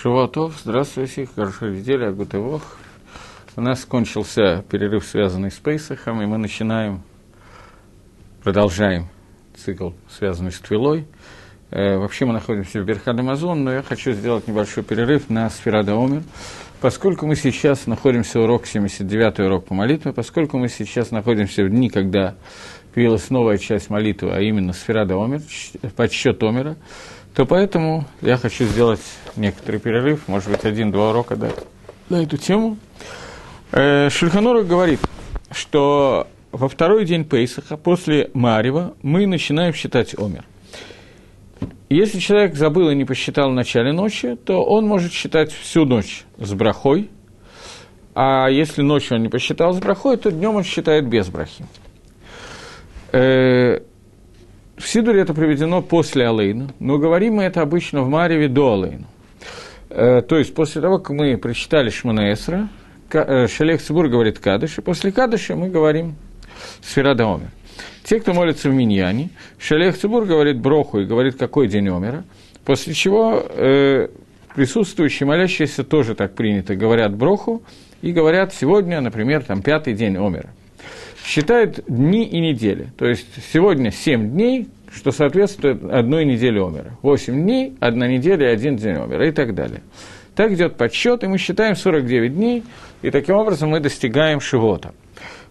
Шуватов, здравствуйте, хорошая неделя, Агутывох. У нас кончился перерыв, связанный с Пейсахом, и мы начинаем, продолжаем цикл, связанный с Твилой. Э, вообще мы находимся в Берхад Амазон, но я хочу сделать небольшой перерыв на Сферада Омер. Поскольку мы сейчас находимся урок, 79-й урок по молитве, поскольку мы сейчас находимся в дни, когда появилась новая часть молитвы, а именно Сферада Омер, подсчет Омера, то поэтому я хочу сделать некоторый перерыв, может быть, один-два урока дать на эту тему. Э, Шульханура говорит, что во второй день Пейсаха, после Марева, мы начинаем считать Омер. Если человек забыл и не посчитал в начале ночи, то он может считать всю ночь с брахой, а если ночью он не посчитал с брахой, то днем он считает без брахи. В Сидуре это приведено после Алейна, но говорим мы это обычно в Мареве до Алейна. Э, то есть после того, как мы прочитали Шманаэсра, э, Шалех Цибур говорит Кадыш, и после Кадыша мы говорим Сферада Омер. Те, кто молится в Миньяне, Шалех Цибур говорит Броху и говорит, какой день Омера, после чего э, присутствующие молящиеся тоже так принято, говорят Броху и говорят сегодня, например, там пятый день Омера считает дни и недели. То есть сегодня 7 дней, что соответствует одной неделе Омера. 8 дней, одна неделя и один день Омера и так далее. Так идет подсчет, и мы считаем 49 дней, и таким образом мы достигаем Шивота.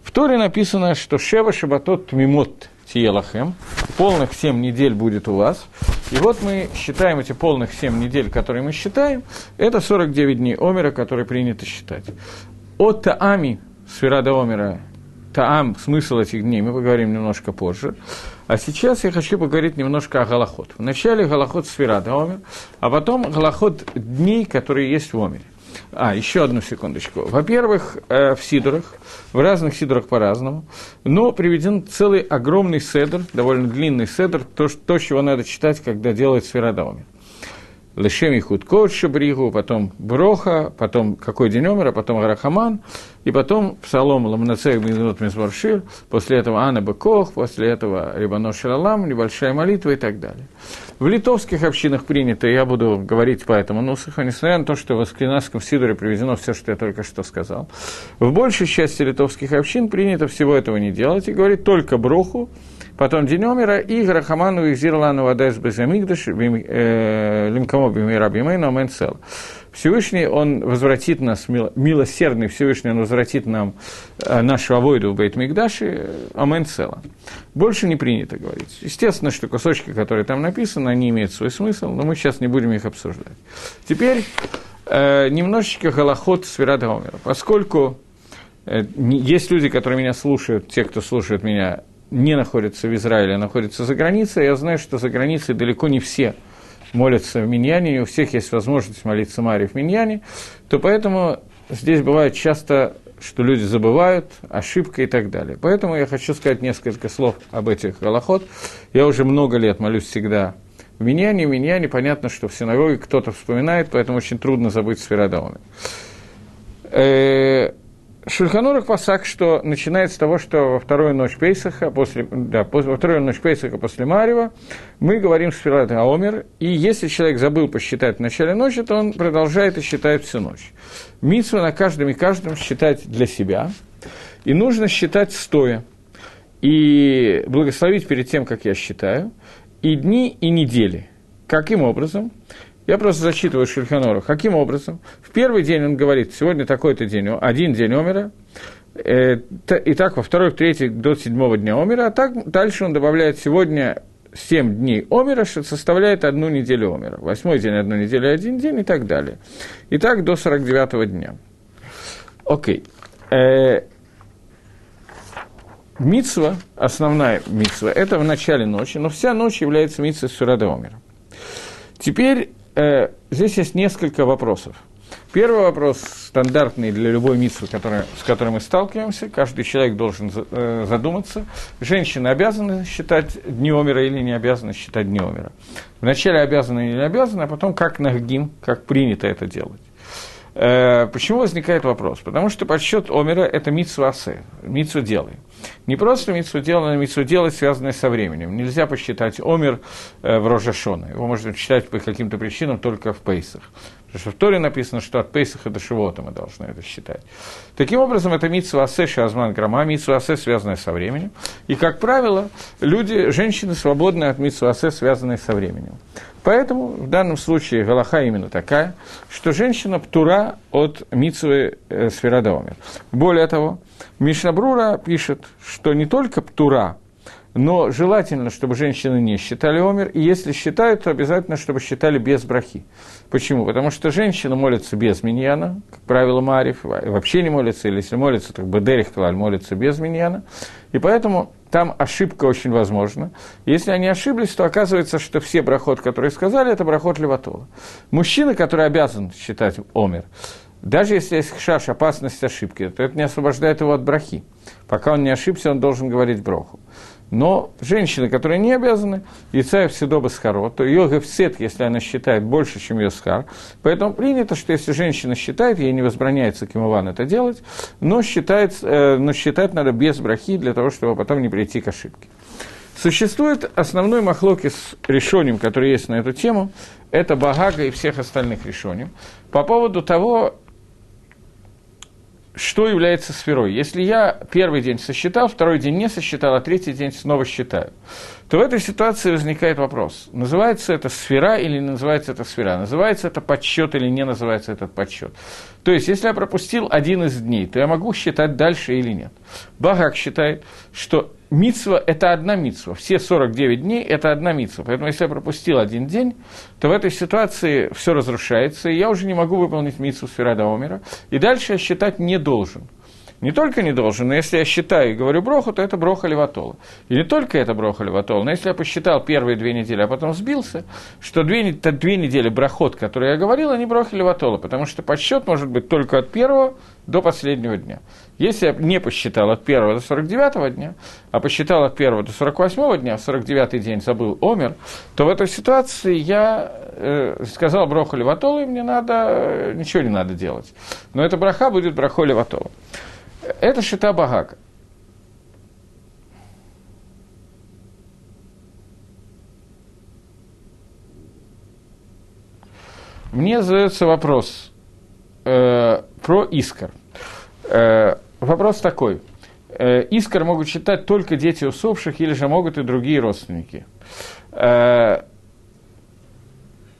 В Торе написано, что Шева Шабатот Тмимот Тиелахем, полных 7 недель будет у вас. И вот мы считаем эти полных 7 недель, которые мы считаем, это 49 дней Омера, которые принято считать. От Таами, Сферада Омера, таам, смысл этих дней, мы поговорим немножко позже. А сейчас я хочу поговорить немножко о Галахот. Вначале Галахот сфера Омер, а потом Галахот дней, которые есть в Омере. А, еще одну секундочку. Во-первых, э, в Сидорах, в разных Сидорах по-разному, но приведен целый огромный седр, довольно длинный седр, то, то чего надо читать, когда делает сфера Омер. Лешем и Худкот Шабригу, потом Броха, потом какой день умер, а потом Гарахаман, и потом Псалом Ламнацех Минут Мизмаршир, после этого Анна Бекох, после этого Рибано Шалалам, небольшая молитва и так далее. В литовских общинах принято, я буду говорить по этому нусаху, несмотря на то, что в Аскинасском Сидоре приведено все, что я только что сказал. В большей части литовских общин принято всего этого не делать и говорить только Броху, потом день и Грахаману и Зирлану Вадес Безамигдаш, э, Лимкамо Бимира Бимейна Оменцел. Всевышний, Он возвратит нас, милосердный Всевышний, Он возвратит нам э, нашу авойду в Бейт Мигдаши, Амен Цела. Больше не принято говорить. Естественно, что кусочки, которые там написаны, они имеют свой смысл, но мы сейчас не будем их обсуждать. Теперь э, немножечко голоход Сферата Омера. Поскольку э, есть люди, которые меня слушают, те, кто слушает меня не находится в Израиле, а находится за границей, я знаю, что за границей далеко не все молятся в Миньяне, не у всех есть возможность молиться Маре в Миньяне, то поэтому здесь бывает часто, что люди забывают, ошибка и так далее. Поэтому я хочу сказать несколько слов об этих голоход. Я уже много лет молюсь всегда в Миньяне, в Миньяне понятно, что в синагоге кто-то вспоминает, поэтому очень трудно забыть Сферадауны. Шульханурах Пасак, что начинается с того, что во вторую ночь Пейсаха, после, да, во вторую ночь Пейсаха после Марева, мы говорим Сферат Аомер, и если человек забыл посчитать в начале ночи, то он продолжает и считает всю ночь. Митсва на каждом и каждом считать для себя, и нужно считать стоя, и благословить перед тем, как я считаю, и дни, и недели. Каким образом? Я просто зачитываю Шульханору. Каким образом? В первый день он говорит, сегодня такой-то день, один день Омера, э, и так во второй, в третий, до седьмого дня Омера, а так дальше он добавляет сегодня семь дней Омера, что составляет одну неделю Омера. Восьмой день, одну неделю, один день и так далее. И так до 49-го дня. Окей. Э, митсва, основная митсва, это в начале ночи, но вся ночь является митсвой Сурада Омера. Теперь э, здесь есть несколько вопросов. Первый вопрос, стандартный для любой который, с которой мы сталкиваемся, каждый человек должен э, задуматься, женщины обязаны считать дни Омера или не обязаны считать дни Омера. Вначале обязаны или не обязаны, а потом как нахгим, как принято это делать. Э, почему возникает вопрос? Потому что подсчет Омера – это митсва асе, митсва делай. Не просто митсу делать, но митсу делать, связанное со временем. Нельзя посчитать омер э, в Рожашона. Его можно считать по каким-то причинам только в Пейсах. Потому что в Торе написано, что от Пейсаха до Шивота мы должны это считать. Таким образом, это митсва асе шазман грама, митсва асе, связанная со временем. И, как правило, люди, женщины свободны от митсва асе, связанной со временем. Поэтому в данном случае Галаха именно такая, что женщина птура от митсвы э, Сферадомер. Более того, Мишнабрура пишет, что не только птура но желательно, чтобы женщины не считали омер, и если считают, то обязательно, чтобы считали без брахи. Почему? Потому что женщина молится без миньяна, как правило, Мариф, вообще не молится, или если молится, то Бадерих Клаль молится без миньяна, и поэтому там ошибка очень возможна. Если они ошиблись, то оказывается, что все брахот, которые сказали, это брахот Леватола. Мужчина, который обязан считать омер, даже если есть шаш, опасность ошибки, то это не освобождает его от брахи. Пока он не ошибся, он должен говорить броху. Но женщины, которые не обязаны, яйца всегда схаро, то ее гефсет, если она считает больше, чем ее схар. Поэтому принято, что если женщина считает, ей не возбраняется кимован это делать, но считает, э, но считать надо без брахи, для того, чтобы потом не прийти к ошибке. Существует основной махлоки с решением, который есть на эту тему, это Багага и всех остальных решений, по поводу того, что является сферой. Если я первый день сосчитал, второй день не сосчитал, а третий день снова считаю, то в этой ситуации возникает вопрос, называется это сфера или не называется это сфера, называется это подсчет или не называется этот подсчет. То есть, если я пропустил один из дней, то я могу считать дальше или нет. Багак считает, что Мицва – это одна мицва. Все 49 дней – это одна мицва. Поэтому, если я пропустил один день, то в этой ситуации все разрушается, и я уже не могу выполнить мицву Сферада Омера, и дальше я считать не должен. Не только не должен, но если я считаю и говорю броху, то это броха леватола. И не только это броха леватола, но если я посчитал первые две недели, а потом сбился, что две, две недели брахот, которые я говорил, они броха леватола, потому что подсчет может быть только от первого до последнего дня. Если я не посчитал от 1 до 49 дня, а посчитал от 1 до 48 дня, в 49 день забыл омер, то в этой ситуации я э, сказал броху леватола, и мне надо, э, ничего не надо делать. Но эта браха будет брахо леватола. Это шита Багака. Мне задается вопрос э, про Искар. Э, вопрос такой. Э, искар могут читать только дети усопших или же могут и другие родственники. Э,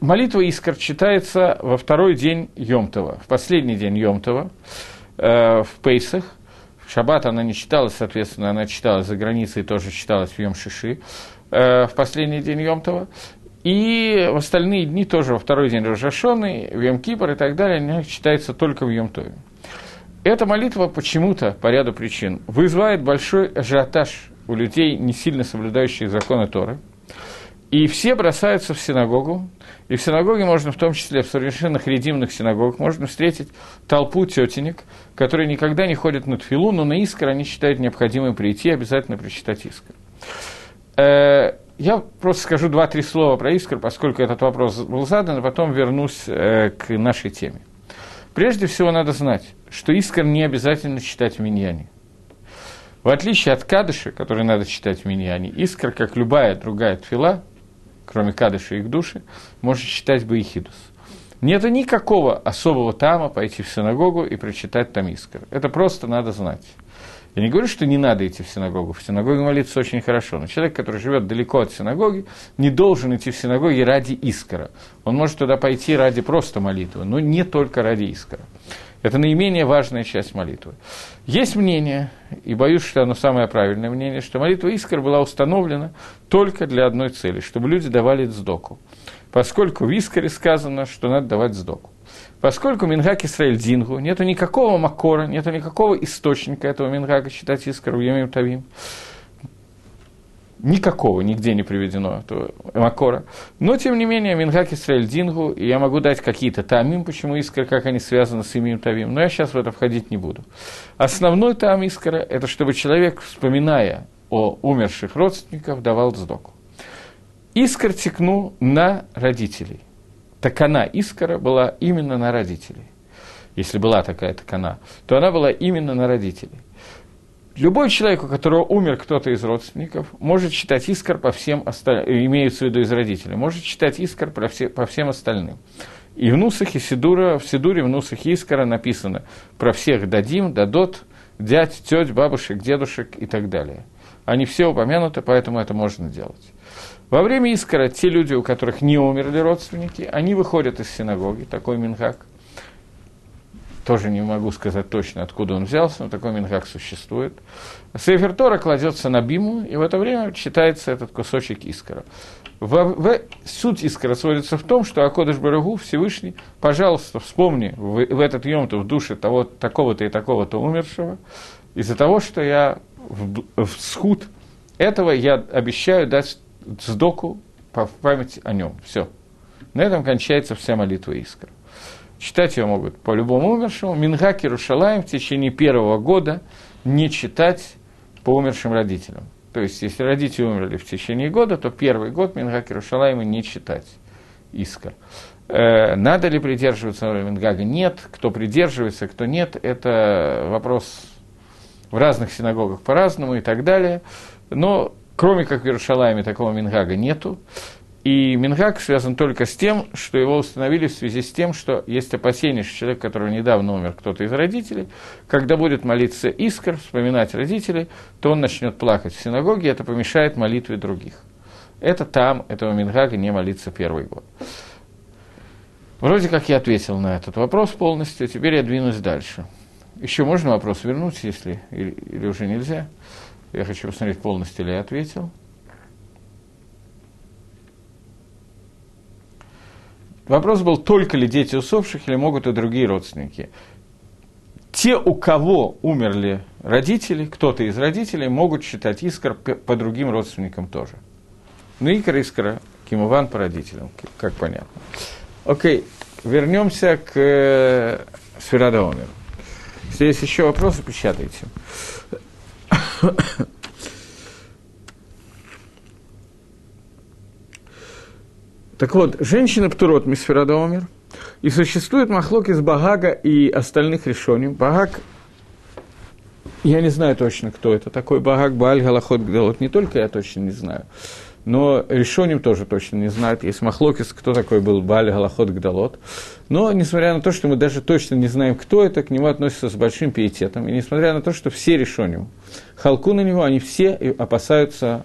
молитва Искар читается во второй день Йомтова, в последний день Йомтова, э, в Пейсах. В Шаббат она не читалась, соответственно, она читалась за границей, тоже читалась в Йом-Шиши э, в последний день Йомтова. И в остальные дни тоже во второй день Рожашоны, в Йом-Кипр и так далее, она читается только в Йом-Тове. Эта молитва почему-то, по ряду причин, вызывает большой ажиотаж у людей, не сильно соблюдающих законы Торы. И все бросаются в синагогу, и в синагоге можно, в том числе в совершенных редимных синагогах, можно встретить толпу тетенек, которые никогда не ходят на тфилу, но на искр они считают необходимым прийти и обязательно прочитать искр. Э, я просто скажу два-три слова про искр, поскольку этот вопрос был задан, а потом вернусь э, к нашей теме. Прежде всего надо знать, что искр не обязательно читать в миньяне. В отличие от кадыши, который надо читать в миньяне, искр, как любая другая тфила, кроме Кадыша и их души, может читать Баихидус. Нет никакого особого тама пойти в синагогу и прочитать там Искр. Это просто надо знать. Я не говорю, что не надо идти в синагогу. В синагоге молиться очень хорошо. Но человек, который живет далеко от синагоги, не должен идти в синагоги ради искра. Он может туда пойти ради просто молитвы, но не только ради искра. Это наименее важная часть молитвы. Есть мнение, и боюсь, что оно самое правильное мнение, что молитва Искр была установлена только для одной цели, чтобы люди давали сдоку. Поскольку в Искаре сказано, что надо давать сдоку. Поскольку Мингак Исраэль Дингу, нету никакого макора, нету никакого источника этого Мингака считать Искар в Йомим Тавим, никакого нигде не приведено этого Макора. Но, тем не менее, Мингак Исраэль Дингу, и я могу дать какие-то тамим, почему Искра, как они связаны с имием Тавим, но я сейчас в это входить не буду. Основной там Искра – это чтобы человек, вспоминая о умерших родственников, давал сдоку. Искр текнул на родителей. Такана Искра была именно на родителей. Если была такая такана, то она была именно на родителей. Любой человек, у которого умер кто-то из родственников, может читать искр по всем остальным, имеется в виду из родителей, может читать искр по, все, по всем остальным. И в Нусахе Сидура, в Сидуре, в Нусахе Искара написано про всех дадим, дадот, дядь, теть, бабушек, дедушек и так далее. Они все упомянуты, поэтому это можно делать. Во время Искара те люди, у которых не умерли родственники, они выходят из синагоги, такой минхак. Тоже не могу сказать точно, откуда он взялся, но такой минхак существует. Сейфер Тора кладется на биму, и в это время читается этот кусочек Искара. В, в, суть искра сводится в том, что Акодыш Барагу, Всевышний, пожалуйста, вспомни в, в этот йом-то в душе того, такого-то и такого-то умершего, из-за того, что я в, в схуд этого я обещаю дать сдоку по памяти о нем. Все. На этом кончается вся молитва искра. Читать ее могут по любому умершему. Минхак Иерушалаем в течение первого года не читать по умершим родителям. То есть, если родители умерли в течение года, то первый год Мингак Иерушалайма не читать Искар. Э, надо ли придерживаться Мингага? Нет. Кто придерживается, кто нет, это вопрос в разных синагогах по-разному и так далее. Но кроме как в Иерушалайме такого Мингага нету. И Мингак связан только с тем, что его установили в связи с тем, что есть опасение, что человек, который недавно умер, кто-то из родителей, когда будет молиться искр, вспоминать родителей, то он начнет плакать в синагоге, и это помешает молитве других. Это там, этого Мингага не молиться первый год. Вроде как я ответил на этот вопрос полностью, теперь я двинусь дальше. Еще можно вопрос вернуть, если или, или уже нельзя? Я хочу посмотреть, полностью ли я ответил. Вопрос был, только ли дети усопших или могут и другие родственники. Те, у кого умерли родители, кто-то из родителей, могут считать искр по другим родственникам тоже. Ну, икор искра, кимуван по родителям, как понятно. Окей, вернемся к э, Сферада Омеру. Если есть еще вопросы, печатайте. Так вот, женщина Птурот Мисферада умер, и существует махлок из Багага и остальных решений. Багаг, я не знаю точно, кто это такой Багаг, Бааль, Галахот, Гдалот, не только я точно не знаю, но решением тоже точно не знают. Есть махлокис, кто такой был Бааль, Галахот, Гдалот. Но, несмотря на то, что мы даже точно не знаем, кто это, к нему относятся с большим пиететом. И несмотря на то, что все решением, халку на него, они все опасаются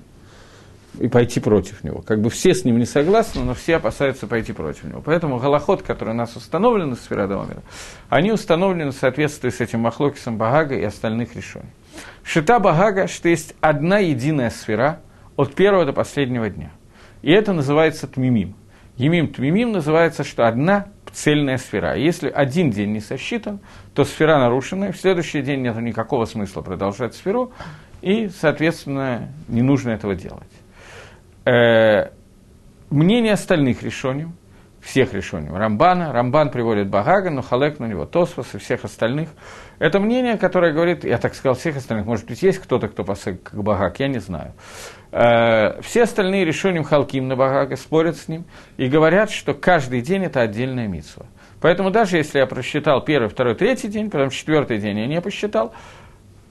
и пойти против него. Как бы все с ним не согласны, но все опасаются пойти против него. Поэтому голоход, который у нас установлен из Сферадомера, они установлены в соответствии с этим Махлокисом Багага и остальных решений. Шита Багага, что есть одна единая сфера от первого до последнего дня. И это называется Тмимим. Емим Тмимим называется, что одна цельная сфера. Если один день не сосчитан, то сфера нарушена, и в следующий день нет никакого смысла продолжать сферу, и, соответственно, не нужно этого делать э, мнение остальных решений, всех решений, Рамбана, Рамбан приводит Багага, но Халек на него, Тосфос и всех остальных. Это мнение, которое говорит, я так сказал, всех остальных, может быть, есть кто-то, кто посыл как Багаг, я не знаю. Э, все остальные решения Халким на Багага спорят с ним и говорят, что каждый день это отдельная митсва. Поэтому даже если я просчитал первый, второй, третий день, потом четвертый день я не посчитал,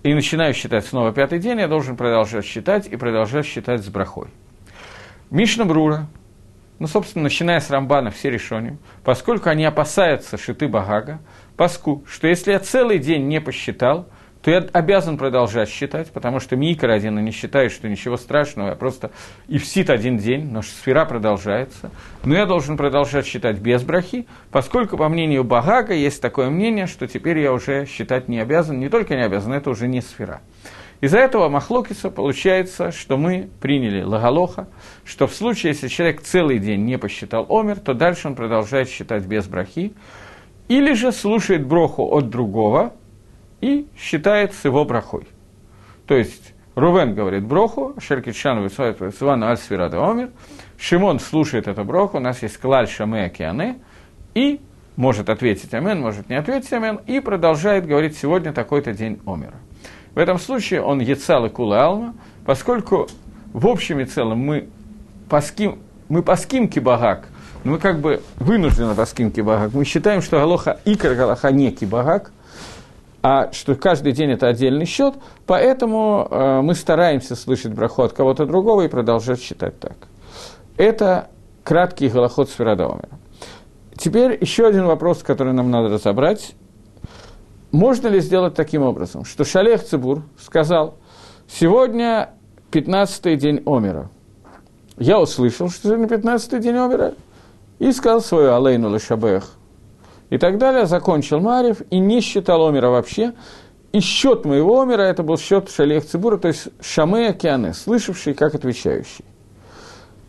и начинаю считать снова пятый день, я должен продолжать считать и продолжать считать с брахой. Мишна Брура, ну, собственно, начиная с Рамбана, все решением, поскольку они опасаются шиты Багага, паску, что если я целый день не посчитал, то я обязан продолжать считать, потому что Микр один и не считает, что ничего страшного, я просто и всит один день, но сфера продолжается. Но я должен продолжать считать без брахи, поскольку, по мнению Багага, есть такое мнение, что теперь я уже считать не обязан, не только не обязан, это уже не сфера. Из-за этого Махлокиса получается, что мы приняли Лагалоха, что в случае, если человек целый день не посчитал Омер, то дальше он продолжает считать без брахи, или же слушает броху от другого и считает с его брахой. То есть Рувен говорит броху, Шеркичан высваивает Свану Аль-Свирада Омер, Шимон слушает эту броху, у нас есть Клаль Шаме Океане, и может ответить Амен, может не ответить Амен, и продолжает говорить, сегодня такой-то день Омера. В этом случае он Ецал и Алма, поскольку в общем и целом мы паским, мы паским кибагак, мы как бы вынуждены паским кибагак. Мы считаем, что Галоха Икр Галоха не кибагак, а что каждый день это отдельный счет, поэтому э, мы стараемся слышать браху от кого-то другого и продолжать считать так. Это краткий голоход с Ферадомера. теперь еще один вопрос, который нам надо разобрать. Можно ли сделать таким образом, что Шалех Цибур сказал, сегодня 15-й день Омера. Я услышал, что сегодня 15-й день Омера, и сказал свою Алейну Лешабех. И так далее, закончил Марев и не считал Омера вообще. И счет моего Омера, это был счет Шалех Цибура, то есть Шамея Киане, слышавший как отвечающий.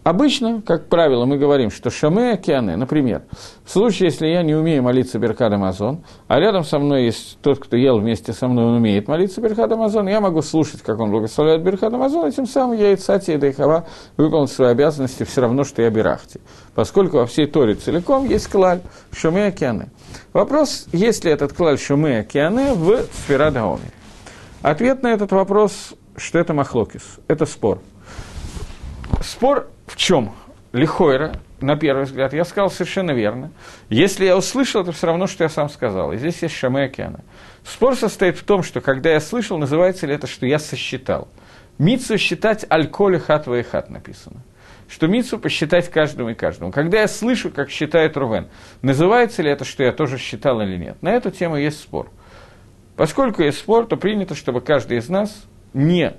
Обычно, как правило, мы говорим, что шаме океаны, например, в случае, если я не умею молиться ברכת המזון, а рядом со мной есть тот, кто ел вместе со мной, он умеет молиться ברכת המזון, я могу слушать, как он благословляет ברכת המזון, и тем самым я יצאתי ידי חובה выполнил свои обязанности все равно, что я ברכתי. Поскольку во всей Торе целиком есть כלל שומע כעונה. Вопрос, есть ли этот כלל שומע כעונה в ספירת העומר. Ответ на этот вопрос, что это מחלוקת, это спор. Спор в чем? Лихойра, на первый взгляд, я сказал совершенно верно. Если я услышал, это все равно, что я сам сказал. И здесь есть Шаме Океана. Спор состоит в том, что когда я слышал, называется ли это, что я сосчитал. Мицу считать аль-коли хат хат написано. Что Мицу посчитать каждому и каждому. Когда я слышу, как считает Рувен, называется ли это, что я тоже считал или нет. На эту тему есть спор. Поскольку есть спор, то принято, чтобы каждый из нас не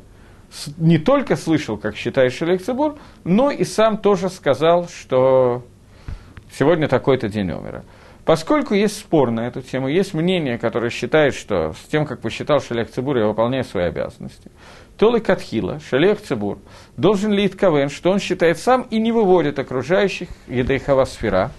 не только слышал, как считает Шелех Цибур, но и сам тоже сказал, что сегодня такой-то день умера. Поскольку есть спор на эту тему, есть мнение, которое считает, что с тем, как посчитал Шелех Цибур, я выполняю свои обязанности. Толы Катхила, Шалех Цибур, должен ли Итковен, что он считает сам и не выводит окружающих Едейхава сфера,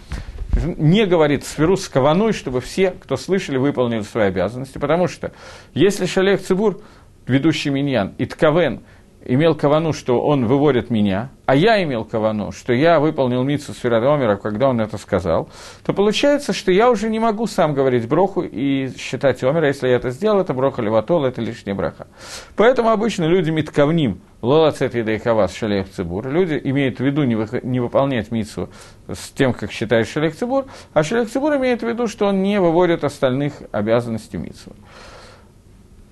не говорит сферу с каваной, чтобы все, кто слышали, выполнили свои обязанности, потому что если Шалех Цибур ведущий миньян, и Ткавен имел кавану, что он выводит меня, а я имел кавану, что я выполнил митсу Сферадомера, когда он это сказал, то получается, что я уже не могу сам говорить броху и считать омера, если я это сделал, это броха леватол, это лишняя браха. Поэтому обычно люди миткавним, лолацет и дейхавас шалех цибур, люди имеют в виду не, вы, не выполнять митсу с тем, как считает шалех цибур, а шалех цибур имеет в виду, что он не выводит остальных обязанностей митсу.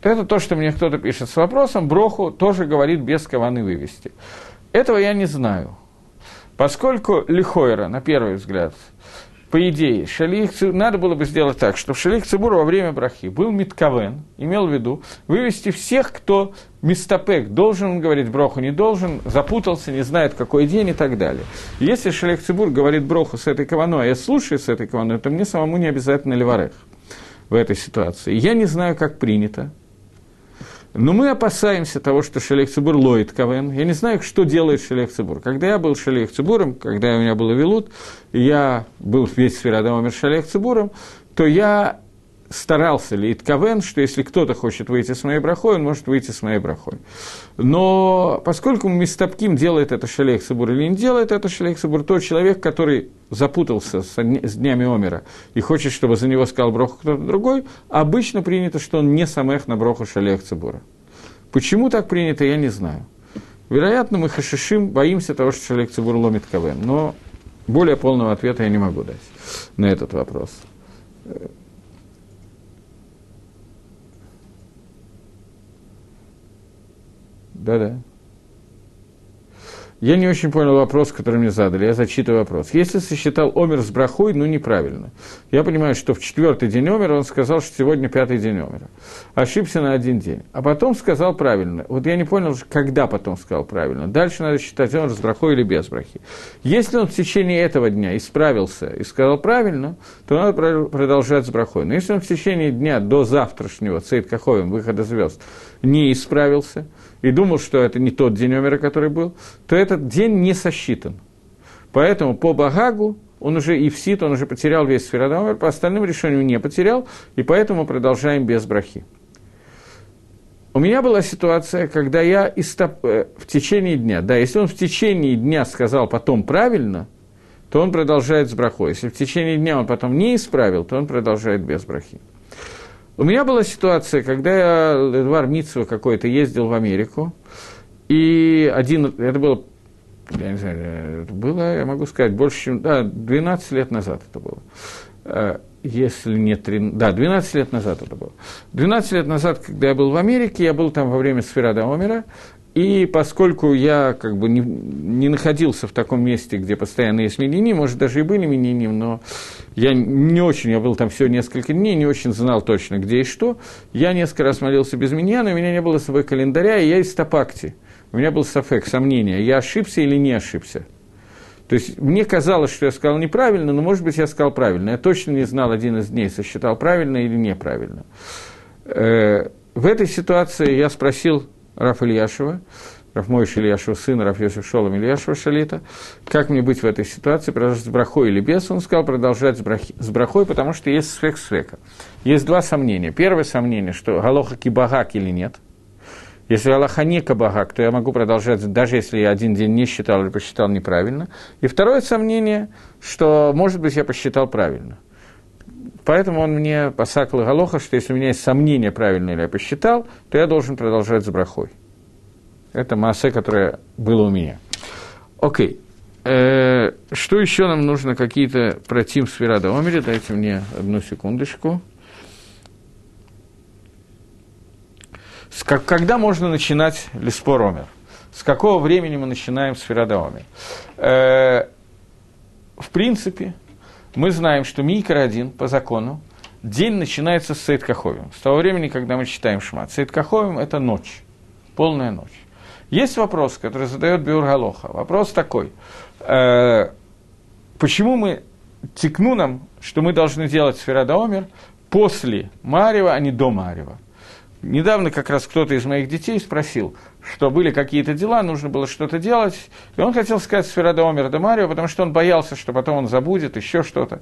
Это то, что мне кто-то пишет с вопросом. Броху тоже говорит без каваны вывести. Этого я не знаю. Поскольку Лихойра, на первый взгляд, по идее, шалих, надо было бы сделать так, чтобы шалих Цибура во время брахи был митковен, имел в виду вывести всех, кто мистопек, должен он говорить броху, не должен, запутался, не знает, какой день и так далее. Если шалих Цибур говорит броху с этой каваной, а я слушаю с этой каваной, то мне самому не обязательно ливарех в этой ситуации. Я не знаю, как принято, но мы опасаемся того, что Шелех Цибур лоит КВН. Я не знаю, что делает Шелех Цибур. Когда я был Шелех Цибуром, когда у меня был Авилут, и я был весь Сферадам Амир Шелех Цибуром, то я старался ли Итковен, что если кто-то хочет выйти с моей брахой, он может выйти с моей брахой. Но поскольку Мистапким делает это Шалех Сабур или не делает это Шалех Сабур, тот человек, который запутался с, днями Омера и хочет, чтобы за него сказал броху кто-то другой, обычно принято, что он не самех на броху Шалех Цибура. Почему так принято, я не знаю. Вероятно, мы хашишим боимся того, что Шалех Цибур ломит КВН, но более полного ответа я не могу дать на этот вопрос. Да-да. Я не очень понял вопрос, который мне задали. Я зачитываю вопрос. Если сосчитал Омер с брахой, ну, неправильно. Я понимаю, что в четвертый день Омера он сказал, что сегодня пятый день Омера. Ошибся на один день. А потом сказал правильно. Вот я не понял, когда потом сказал правильно. Дальше надо считать, он с брахой или без брахи. Если он в течение этого дня исправился и сказал правильно, то надо продолжать с брахой. Но если он в течение дня до завтрашнего, цейт каховым, выхода звезд, не исправился – и думал, что это не тот день умера, который был, то этот день не сосчитан. Поэтому по Багагу он уже и в Сит, он уже потерял весь сферадомер, по остальным решениям не потерял, и поэтому продолжаем без брахи. У меня была ситуация, когда я истоп... Э, в течение дня, да, если он в течение дня сказал потом правильно, то он продолжает с брахой. Если в течение дня он потом не исправил, то он продолжает без брахи. У меня была ситуация, когда я, Эдвар Митцева какой-то, ездил в Америку, и один, это было, я не знаю, это было, я могу сказать, больше, чем, да, 12 лет назад это было. Э, если не 3, да, 12 лет назад это было. 12 лет назад, когда я был в Америке, я был там во время Сферада Омера, и поскольку я как бы не, не находился в таком месте, где постоянно есть минини, может, даже и были минини, но я не очень, я был там всего несколько дней, не очень знал точно, где и что. Я несколько раз молился без меня, но у меня не было с собой календаря, и я из Топакти. У меня был сафек, сомнение, я ошибся или не ошибся. То есть мне казалось, что я сказал неправильно, но, может быть, я сказал правильно. Я точно не знал один из дней, сосчитал правильно или неправильно. Э, в этой ситуации я спросил Раф Ильяшева, Раф Мойш Ильяшева, сына Раф Йосиф Шолом Ильяшева Шалита, как мне быть в этой ситуации, продолжать с брахой или без, он сказал продолжать с, брахи, с брахой, потому что есть свек свека. Есть два сомнения. Первое сомнение, что галоха кибагак или нет. Если Аллаха не кабагак, то я могу продолжать, даже если я один день не считал или посчитал неправильно. И второе сомнение, что, может быть, я посчитал правильно. Поэтому он мне посакал Галоха, что если у меня есть сомнение, правильно ли я посчитал, то я должен продолжать с брахой. Это масса, которая была у меня. Окей. Э, что еще нам нужно какие-то про Тим Сферада Омере? Дайте мне одну секундочку. С когда можно начинать Леспор Омер? С какого времени мы начинаем Сферада Омер? Э, в принципе, мы знаем, что Микро один по закону, день начинается с Сейд Каховим. С того времени, когда мы читаем Шмат. Сейд Каховим – это ночь, полная ночь. Есть вопрос, который задает Биур Галоха. Вопрос такой. Э, почему мы текну нам, что мы должны делать Сферада Омер после Марева, а не до Марева? Недавно как раз кто-то из моих детей спросил, что были какие-то дела, нужно было что-то делать, и он хотел сказать Сферада Омер де Марио, потому что он боялся, что потом он забудет еще что-то.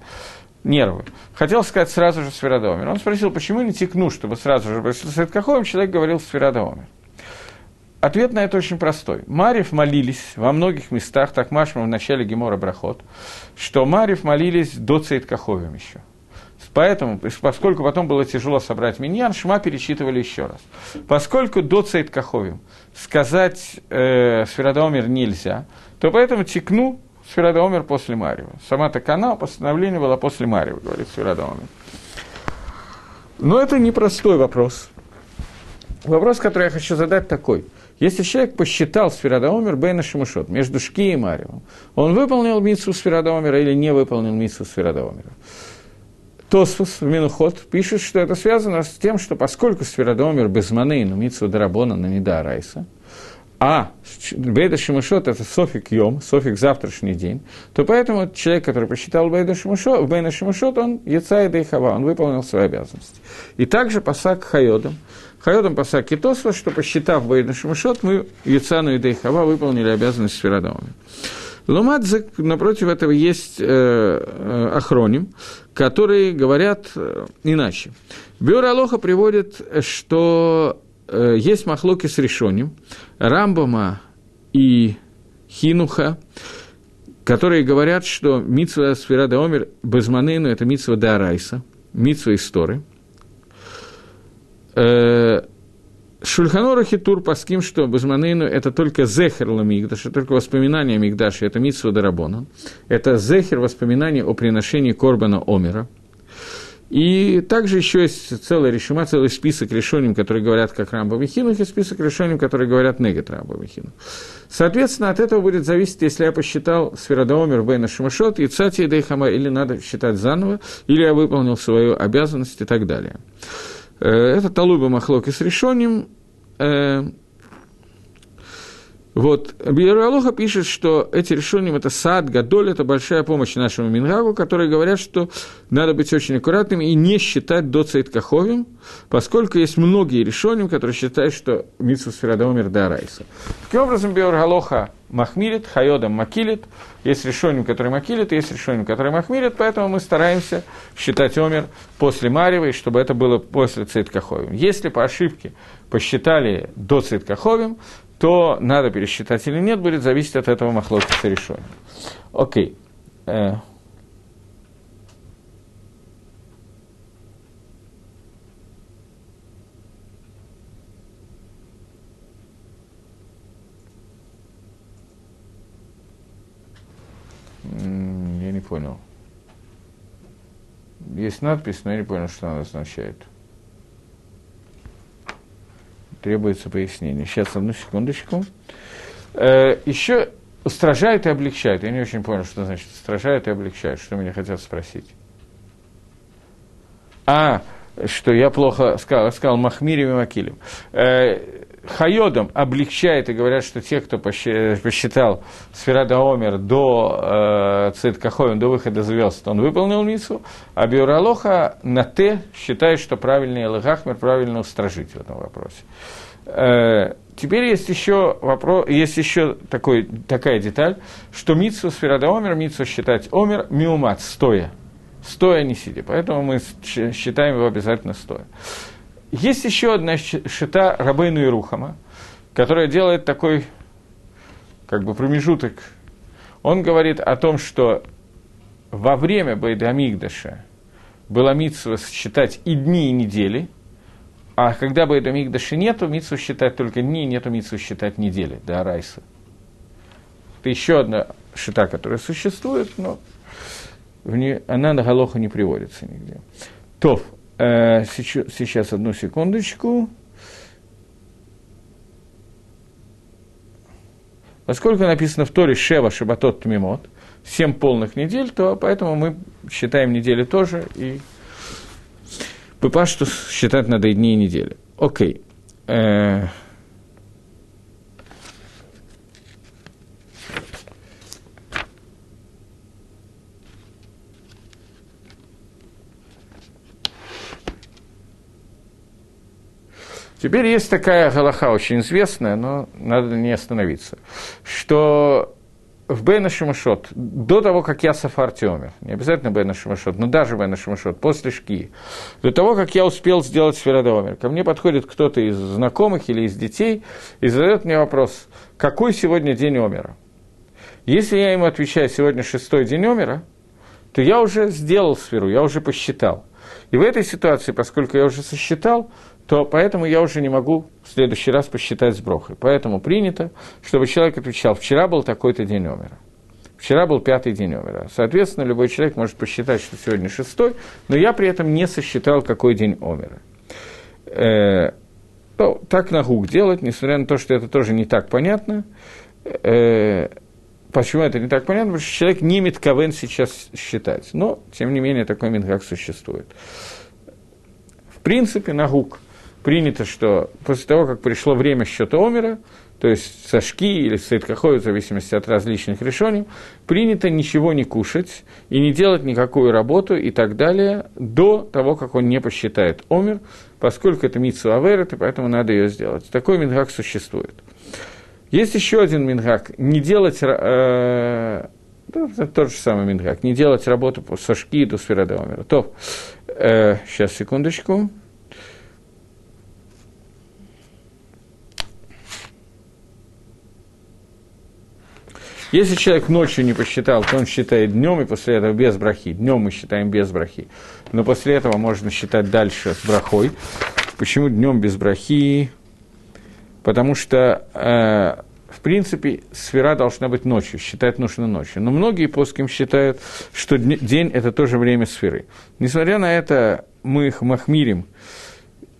Нервы. Хотел сказать сразу же Сферада Омер. Он спросил, почему не текну, чтобы сразу же, если с Каховым человек говорил Сферада Омер. Ответ на это очень простой. Марьев молились во многих местах, так Машма в начале Гемора Брахот, что Марьев молились до Цейткаховим еще. Поэтому, поскольку потом было тяжело собрать миньян, Шма перечитывали еще раз. Поскольку до Каховим сказать э, Сферадомер нельзя, то поэтому текну Сферадомер после Марева. Сама-то канал постановление было после Марева, говорит Сферадомер. Но это непростой вопрос. Вопрос, который я хочу задать, такой. Если человек посчитал Сферадомер Бейна Шимушот между Шки и Мариевым, он выполнил митсу Сферадомера или не выполнил митсу Сферадомера? Тосфус в Минухот пишет, что это связано с тем, что поскольку Сферадомер без манейну митсу дарабона на неда райса, а Бейда Шимашот – это Софик Йом, Софик – завтрашний день, то поэтому человек, который посчитал Бейда Шимашот, Бейда Шимашот, он Яца и Дейхава, он выполнил свои обязанности. И также Пасак Хайодом. Хайодом Пасак Китосва, что посчитав Бейда Шимашот, мы Яцану и Дейхава выполнили обязанность Сферадомера. Лумадзе, напротив этого, есть э, э, охроним, которые говорят э, иначе. Бюро приводит, что э, есть махлоки с решением Рамбама и Хинуха, которые говорят, что митсва Сферада Омер Безманейну – это митсва Дарайса, митсва истории. Э, Шульханора Хитур паским, что Базманейну – это только зехер ламигдаш, это только воспоминание о Мигдаше, это митсва дарабона. Это зехер воспоминание о приношении Корбана Омера. И также еще есть целая решима, целый список решений, которые говорят как Рамба Михинух, и список решений, которые говорят негат Рамба Михинух. Соответственно, от этого будет зависеть, если я посчитал Сферадоомер Бейна Шимашот, и Цати Дейхама, или надо считать заново, или я выполнил свою обязанность и так далее. Э, это Талуба Махлоки с решением. Вот, Биералоха пишет, что эти решения – это сад, гадоль, это большая помощь нашему Мингагу, которые говорят, что надо быть очень аккуратным и не считать до Цейткаховим, поскольку есть многие решения, которые считают, что Митсу Сферадомир да Райса. Таким образом, Биералоха махмилит, хайодом макилит, есть решение, которое макилит, есть решение, которое махмилит, поэтому мы стараемся считать омер после Марьевой, чтобы это было после Цейткаховим. Если по ошибке посчитали до Цейткаховим, то надо пересчитать или нет, будет зависеть от этого махлокиса решения. Окей. Э. Я не понял. Есть надпись, но я не понял, что она означает. Требуется пояснение. Сейчас, одну секундочку. Э, еще устражают и облегчают. Я не очень понял, что значит устражают и облегчают. Что меня хотят спросить? А, что я плохо сказал, сказал Махмирим и Макилем. Хайодом облегчает и говорят, что те, кто посчитал Сферада Омер до э, Циткаховим, до выхода звезд, он выполнил мицу, а Биуралоха на Т считает, что правильный Элэгахмер правильно устражить в этом вопросе. Э, теперь есть еще, вопрос, есть еще такой, такая деталь, что мицу Сферада Омер, мицу считать Омер, миумат, стоя. Стоя, не сидя. Поэтому мы считаем его обязательно стоя. Есть еще одна шита Рабейну и Рухама, которая делает такой как бы промежуток. Он говорит о том, что во время Байдамигдаша было митсва считать и дни, и недели, а когда Байдамигдаша нету, митсву считать только дни, нету митсву считать недели, да, Райса. Это еще одна шита, которая существует, но в ней, она на Галоху не приводится нигде. То, Э, сейчас, одну секундочку. Поскольку написано в Торе Шева Шабатот Тмимот, семь полных недель, то поэтому мы считаем недели тоже, и Пыпа, что считать надо и дни и недели. Окей. Э, Теперь есть такая галаха, очень известная, но надо не остановиться, что в Бейна Шимашот, до того, как я Сафарти умер, не обязательно Бейна Шимашот, но даже Бейна Шимашот, после Шки, до того, как я успел сделать Сферадомер, ко мне подходит кто-то из знакомых или из детей и задает мне вопрос, какой сегодня день Омера? Если я ему отвечаю, сегодня шестой день Омера, то я уже сделал сферу, я уже посчитал. И в этой ситуации, поскольку я уже сосчитал, то поэтому я уже не могу в следующий раз посчитать с брохой. Поэтому принято, чтобы человек отвечал, вчера был такой-то день умера. Вчера был пятый день умера. Соответственно, любой человек может посчитать, что сегодня шестой, но я при этом не сосчитал, какой день умера. Э, ну, так на гук делать, несмотря на то, что это тоже не так понятно. Э, почему это не так понятно? Потому что человек не метковен сейчас считать. Но, тем не менее, такой мингак существует. В принципе, на гук – принято, что после того, как пришло время счета Омера, то есть со шки или с Сейткахой, в зависимости от различных решений, принято ничего не кушать и не делать никакую работу и так далее до того, как он не посчитает Омер, поскольку это митсу Аверет, и поэтому надо ее сделать. Такой мингак существует. Есть еще один мингак – не делать э, это тот же самый Мингак. Не делать работу со шки до сферады Омера. То, э, сейчас, секундочку. Если человек ночью не посчитал, то он считает днем, и после этого без брахи. Днем мы считаем без брахи. Но после этого можно считать дальше с брахой. Почему днем без брахи? Потому что, э, в принципе, сфера должна быть ночью, считать нужно ночью. Но многие плоским считают, что день – это тоже время сферы. Несмотря на это, мы их махмирим,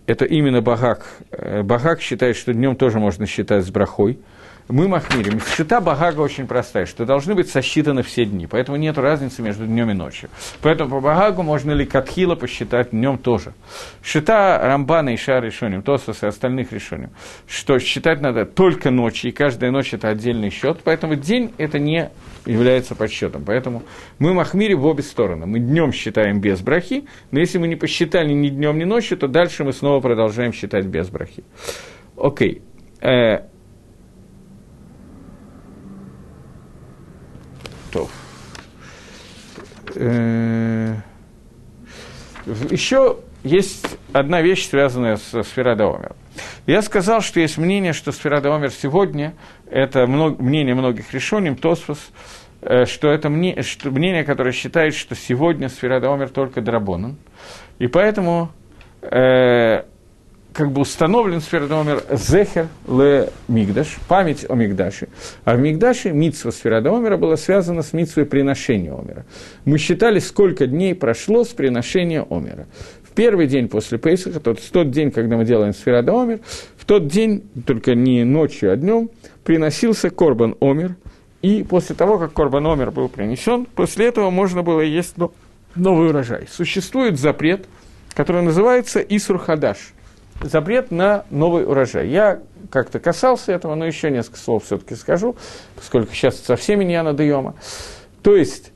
это именно Багак. Э, Багак считает, что днем тоже можно считать с брахой – мы махмирим. Счета Багага очень простая, что должны быть сосчитаны все дни, поэтому нет разницы между днем и ночью. Поэтому по Багагу можно ли Катхила посчитать днем тоже. Счета Рамбана и Ша решением, Тосос и остальных решением, что считать надо только ночью, и каждая ночь это отдельный счет, поэтому день это не является подсчетом. Поэтому мы махмири в обе стороны. Мы днем считаем без брахи, но если мы не посчитали ни днем, ни ночью, то дальше мы снова продолжаем считать без брахи. Окей. Э, То. Э, еще есть одна вещь, связанная с Сферадоомер. Я сказал, что есть мнение, что Сферадоомер сегодня, это мнение многих решений, Тосфос, э, что это мнение, которое считает, что сегодня Сферадоомер только Драбонан. И поэтому э, как бы установлен сферодомер Зехер ле Мигдаш, память о Мигдаше. А в Мигдаше митсва сферодомера была связана с митсвой приношения Омера. Мы считали, сколько дней прошло с приношения Омера. В первый день после Пейсаха, тот, тот день, когда мы делаем сферодомер, в тот день, только не ночью, а днем, приносился Корбан Омер, и после того, как Корбан Омер был принесен, после этого можно было есть новый урожай. Существует запрет, который называется Исур Хадаш. Запрет на новый урожай. Я как-то касался этого, но еще несколько слов все-таки скажу, поскольку сейчас совсем не надоема. То есть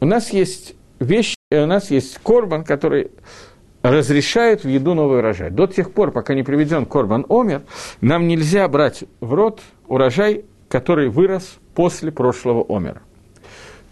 у нас есть вещь, у нас есть корбан, который разрешает в еду новый урожай. До тех пор, пока не приведен корбан омер, нам нельзя брать в рот урожай, который вырос после прошлого омера.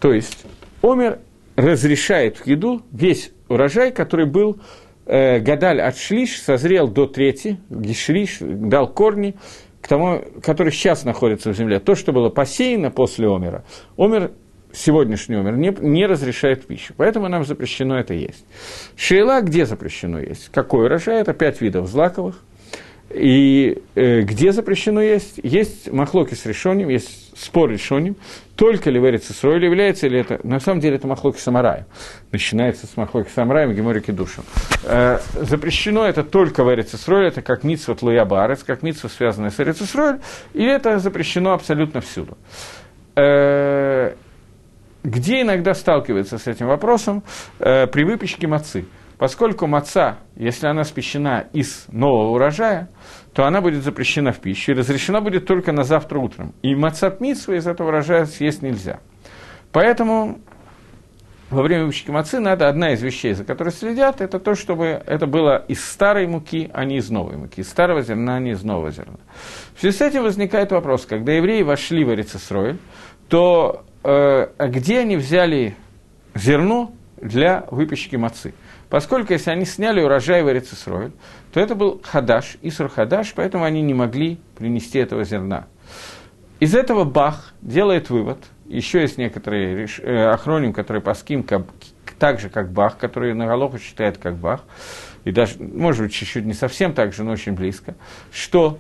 То есть омер разрешает в еду весь урожай, который был э, гадаль от шлиш, созрел до трети, гишлиш, дал корни, к тому, который сейчас находится в земле. То, что было посеяно после омера, омер сегодняшний умер, не, не разрешает пищу. Поэтому нам запрещено это есть. Шейла где запрещено есть? Какой урожай? Это пять видов злаковых. И э, где запрещено есть? Есть махлоки с решением, есть спор решением. Только ли верится срой, или является ли это... На самом деле это махлоки самарая. Начинается с махлоки самарая, геморики душу. Э, запрещено это только верится срой, это как митсва луя барец, как митсва, связанная с эрицесроль, и это запрещено абсолютно всюду. Э, где иногда сталкивается с этим вопросом э, при выпечке мацы. Поскольку маца, если она спещена из нового урожая, то она будет запрещена в пищу и разрешена будет только на завтра утром. И мацат митсва из этого урожая съесть нельзя. Поэтому во время выпечки мацы надо одна из вещей, за которой следят, это то, чтобы это было из старой муки, а не из новой муки, из старого зерна, а не из нового зерна. В связи с этим возникает вопрос, когда евреи вошли в Эрицесрой, то э, где они взяли зерно для выпечки мацы? Поскольку если они сняли урожай в Эрицесрой, то это был хадаш, Исур хадаш, поэтому они не могли принести этого зерна. Из этого Бах делает вывод, еще есть некоторые э, охроним, которые по ским, так же, как Бах, который на Галоху считает как Бах, и даже, может быть, чуть-чуть не совсем так же, но очень близко, что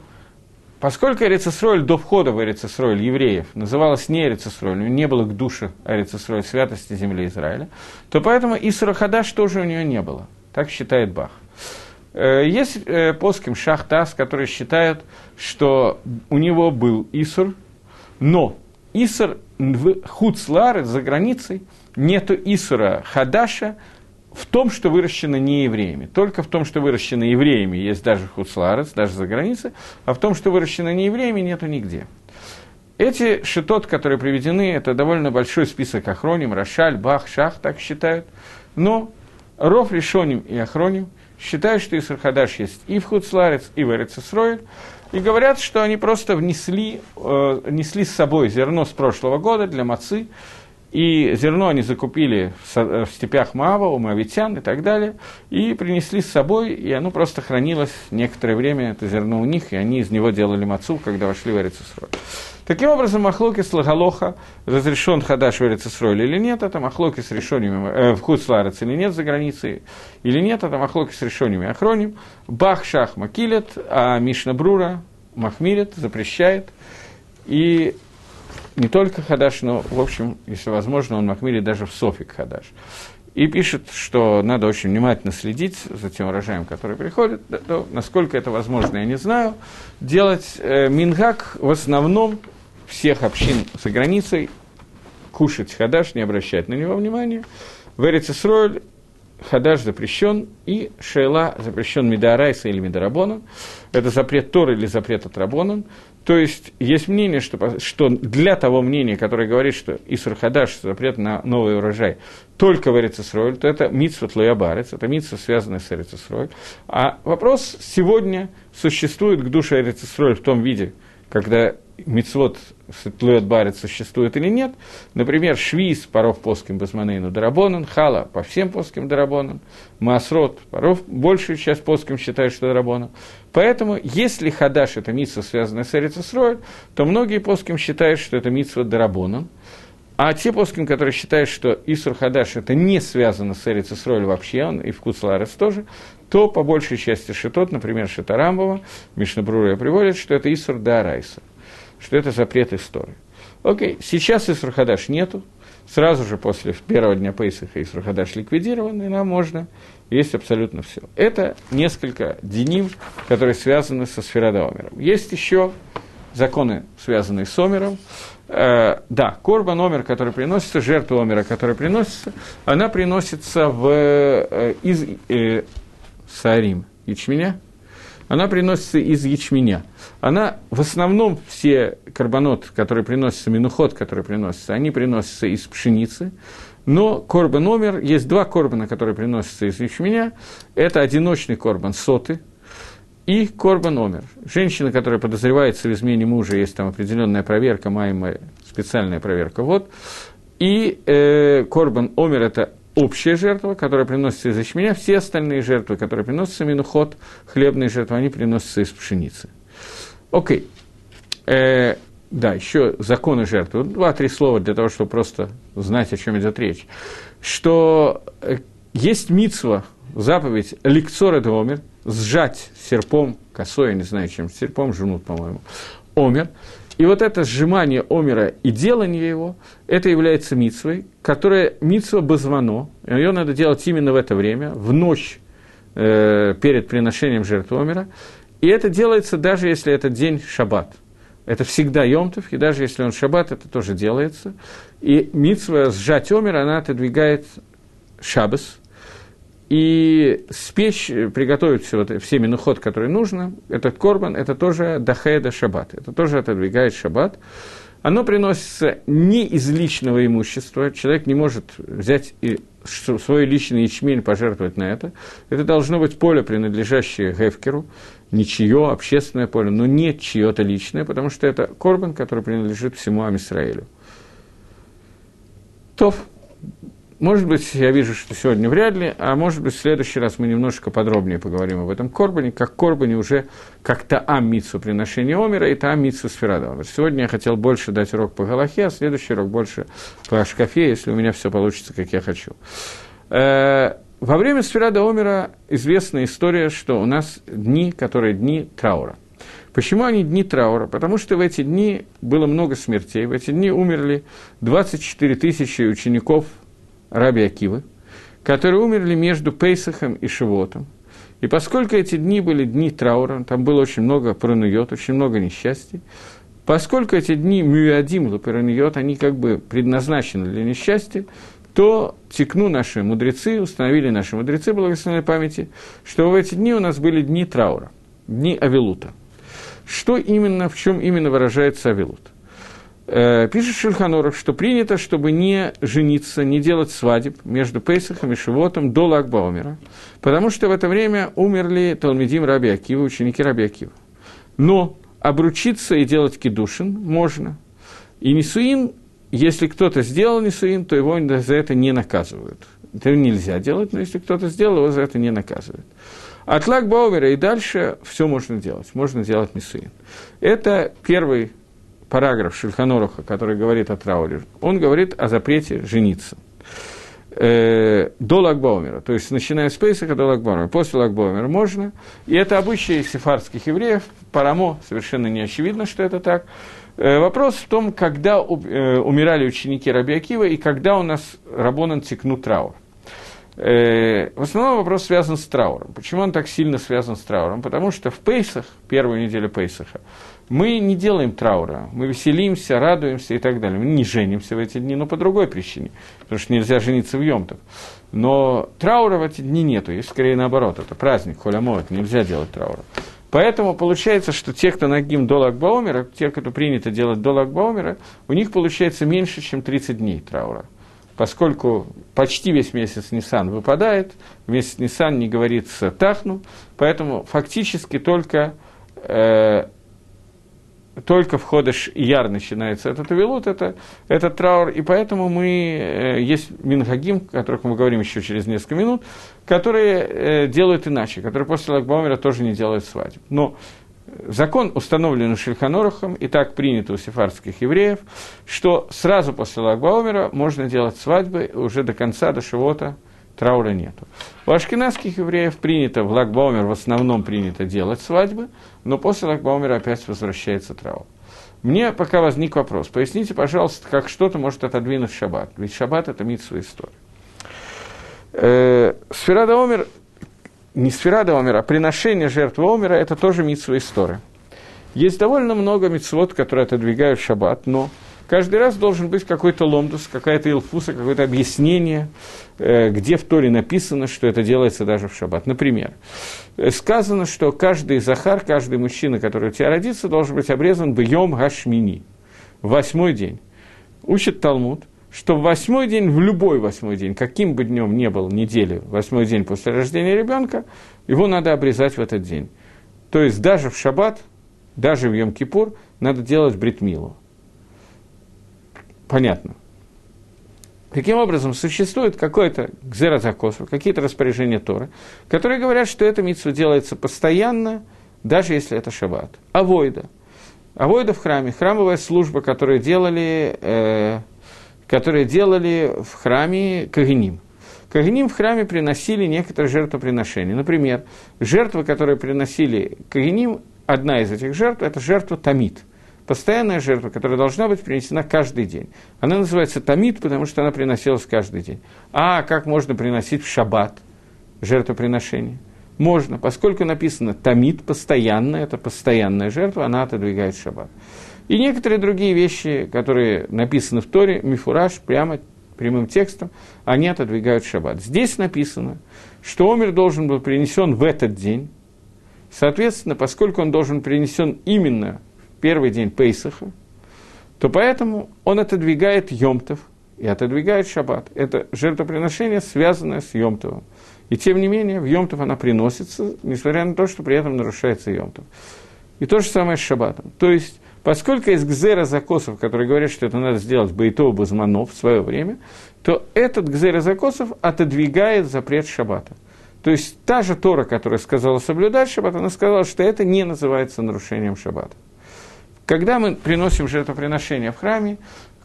Поскольку Эрицесройль до входа в Эрицесройль евреев называлась не Эрицесройль, не было к душе Эрицесройль святости земли Израиля, то поэтому Исура Хадаш тоже у нее не было. Так считает Бах. Э, есть э, плоским Шахтас, который считает, что у него был Исур, но Исур в Хуцлар, за границей, нету Исура Хадаша, в том, что выращено не евреями. Только в том, что выращено евреями, есть даже хуцларец, даже за границей, а в том, что выращено не евреями, нету нигде. Эти шитот, которые приведены, это довольно большой список охроним, Рошаль, Бах, Шах, так считают. Но Ров, Решоним и Охроним считают, что Исрахадаш есть и в Хуцларец, и в Эрицесроид, и говорят, что они просто внесли, э, несли с собой зерно с прошлого года для мацы, и зерно они закупили в степях Маава, у Моавитян и так далее, и принесли с собой, и оно просто хранилось некоторое время, это зерно у них, и они из него делали мацу, когда вошли в Эрицесрой. Таким образом, махлоки с Лагалоха, разрешен хадаш в Эрицесрой или нет, это махлоки с решениями э, в Хуцларец или нет за границей, или нет, это махлоки с решениями Ахроним, Бах Шах Макилет, а Мишна Брура Махмилет запрещает, и не только Хадаш, но, в общем, если возможно, он Махмири даже в Софик Хадаш. И пишет, что надо очень внимательно следить за тем урожаем, который приходит. То, насколько это возможно, я не знаю. Делать э, мингак в основном всех общин за границей, кушать хадаш, не обращать на него внимания. В Эрицесройль хадаш запрещен, и шейла запрещен медарайса или медарабонан. Это запрет Тор или запрет от Рабонан. То есть есть мнение, что, что для того мнения, которое говорит, что Исур Хадаш, запрет на новый урожай, только в Эрицесроль, то это митсва тлоябарец, это митсва, связанная с Эрицесроль. А вопрос сегодня существует к душе Эрицесроль в том виде, когда мицвод Сетлует Барит существует или нет. Например, Швиз, паров плоским Басманейну Дарабонан, Хала по всем плоским Дарабонан, Масрот, паров большую часть плоским считают, что Дарабонан. Поэтому, если Хадаш – это митсва, связанная с Эрицесроем, то многие плоским считают, что это митсва Дарабонан. А те плоским, которые считают, что Исур Хадаш это не связано с Эрицесроль вообще, он и в Куцларес тоже, то по большей части Шитот, например, Шитарамбова, Мишнабрура приводит, что это Исур Дарайса что это запрет истории. Окей, сейчас Исрахадаш нету, сразу же после первого дня Пейсаха Исрахадаш ликвидирован, и нам можно есть абсолютно все. Это несколько деним, которые связаны со сферодомером. Есть еще законы, связанные с омером. Э, да, корба номер, который приносится, жертва омера, которая приносится, она приносится в, э, из э, сарим, ячменя, она приносится из ячменя. Она, в основном, все карбонот, которые приносятся, минуход, которые приносятся, они приносятся из пшеницы, но корбан номер, есть два корбана, которые приносятся из ячменя, это одиночный корбан соты и корбан номер. Женщина, которая подозревается в измене мужа, есть там определенная проверка, маемая специальная проверка, вот. И э, корбан омер – это общая жертва, которая приносится из ячменя, все остальные жертвы, которые приносятся минуход, хлебные жертвы, они приносятся из пшеницы. Окей. Э, да, еще законы жертвы. Два-три слова для того, чтобы просто знать, о чем идет речь. Что э, есть мицва, заповедь лекцора де омер, сжать серпом, косой, я не знаю чем, серпом жмут, по-моему, омер – и вот это сжимание омера и делание его, это является митсвой, которая митсва базвано, ее надо делать именно в это время, в ночь э, перед приношением жертвы омера, и это делается даже если это день шаббат. Это всегда Йомтов, и даже если он шаббат, это тоже делается. И митсва сжать омер, она отодвигает шаббас, и спечь, приготовить все, вот, все минуход, которые нужно, этот корбан, это тоже дахеда шаббат, это тоже отодвигает шаббат. Оно приносится не из личного имущества, человек не может взять и свой личный ячмень пожертвовать на это. Это должно быть поле, принадлежащее Гефкеру, ничье, общественное поле, но не чье-то личное, потому что это корбан, который принадлежит всему Амисраилю. Тов. Может быть, я вижу, что сегодня вряд ли, а может быть, в следующий раз мы немножко подробнее поговорим об этом Корбане, как Корбане уже как Таам Митсу приношения Омера и Таам Митсу Сферадова. Сегодня я хотел больше дать урок по Галахе, а следующий урок больше по Шкафе, если у меня все получится, как я хочу. Во время Сферада Омера известна история, что у нас дни, которые дни траура. Почему они дни траура? Потому что в эти дни было много смертей, в эти дни умерли 24 тысячи учеников Раби Акивы, которые умерли между Пейсахом и Шивотом. И поскольку эти дни были дни траура, там было очень много пронует, очень много несчастий, поскольку эти дни мюадим лапираньет, они как бы предназначены для несчастья, то текну наши мудрецы, установили наши мудрецы благословенной памяти, что в эти дни у нас были дни траура, дни Авилута. Что именно, в чем именно выражается Авилут? Э, пишет Шульханоров, что принято, чтобы не жениться, не делать свадеб между Пейсахом и Шивотом до Лагбаумера, потому что в это время умерли Талмедим Раби Акива, ученики Раби Акива. Но обручиться и делать кедушин можно. И Нисуин, если кто-то сделал Нисуин, то его за это не наказывают. Это нельзя делать, но если кто-то сделал, его за это не наказывают. От Лагбаумера и дальше все можно делать. Можно делать Нисуин. Это первый параграф Шульханоруха, который говорит о трауре, он говорит о запрете жениться. Э, до Лагбаумера, то есть начиная с Пейсаха до Лагбаумера. После Лагбаумера можно. И это обычай сефардских евреев. Парамо совершенно не очевидно, что это так. Э, вопрос в том, когда э, умирали ученики Раби Акива и когда у нас Рабонан текнут траур. В основном вопрос связан с трауром. Почему он так сильно связан с трауром? Потому что в Пейсах, первую неделю Пейсаха, мы не делаем траура, мы веселимся, радуемся и так далее. Мы не женимся в эти дни, но по другой причине, потому что нельзя жениться в Йомтов. Но траура в эти дни нету, есть скорее наоборот, это праздник, холямоет, нельзя делать траура. Поэтому получается, что те, кто нагим до Лагбаумера, те, кто принято делать до Лагбаумера, у них получается меньше, чем 30 дней траура. Поскольку почти весь месяц Нисан выпадает, месяц Нисан не говорится Тахну, поэтому фактически только э, только в Ходыш Яр начинается этот Авилут, это, этот траур, и поэтому мы, э, есть Минхагим, о которых мы говорим еще через несколько минут, которые э, делают иначе, которые после Лагбаумера тоже не делают свадеб. Но закон установлен у и так принято у сефардских евреев, что сразу после Лагбаумера можно делать свадьбы уже до конца, до Шивота, траура нету. У ашкенадских евреев принято, в Лагбаумер в основном принято делать свадьбы, но после Лагбаумера опять возвращается траур. Мне пока возник вопрос. Поясните, пожалуйста, как что-то может отодвинуть шаббат. Ведь шаббат – это митсва история. Э, сфера Омер, не сфера Омер, а приношение жертвы Омера – это тоже митсва история. Есть довольно много митцвот, которые отодвигают шаббат, но каждый раз должен быть какой-то ломдус, какая-то илфуса, какое-то объяснение, э, где в Торе написано, что это делается даже в шаббат. Например, э, сказано, что каждый захар, каждый мужчина, который у тебя родится, должен быть обрезан бьем гашмини, восьмой день. Учит Талмуд, что в восьмой день, в любой восьмой день, каким бы днем ни был недели, восьмой день после рождения ребенка, его надо обрезать в этот день. То есть даже в шаббат – даже в Йом-Кипур надо делать бритмилу. Понятно. Таким образом, существует какой-то гзерозакосов, какие-то распоряжения Торы, которые говорят, что эта митсва делается постоянно, даже если это шаббат. Авойда. Авойда в храме, храмовая служба, которую делали, э, которые делали в храме Кагиним. Кагиним в храме приносили некоторые жертвоприношения. Например, жертвы, которые приносили Кагиним, одна из этих жертв – это жертва тамид, постоянная жертва, которая должна быть принесена каждый день. Она называется тамид, потому что она приносилась каждый день. А как можно приносить в шаббат жертвоприношение? Можно, поскольку написано тамид, постоянно, это постоянная жертва, она отодвигает шаббат. И некоторые другие вещи, которые написаны в Торе, мифураж, прямо прямым текстом, они отодвигают шаббат. Здесь написано, что Омер должен был принесен в этот день, Соответственно, поскольку он должен принесен именно первый день Пейсаха, то поэтому он отодвигает Йомтов и отодвигает Шаббат. Это жертвоприношение, связанное с Йомтовым. И тем не менее, в Йомтов она приносится, несмотря на то, что при этом нарушается Йомтов. И то же самое с Шаббатом. То есть, поскольку есть гзера закосов, которые говорят, что это надо сделать Бейтов Базманов в свое время, то этот гзера закосов отодвигает запрет Шаббата. То есть та же Тора, которая сказала соблюдать шаббат, она сказала, что это не называется нарушением шаббата. Когда мы приносим жертвоприношение в храме,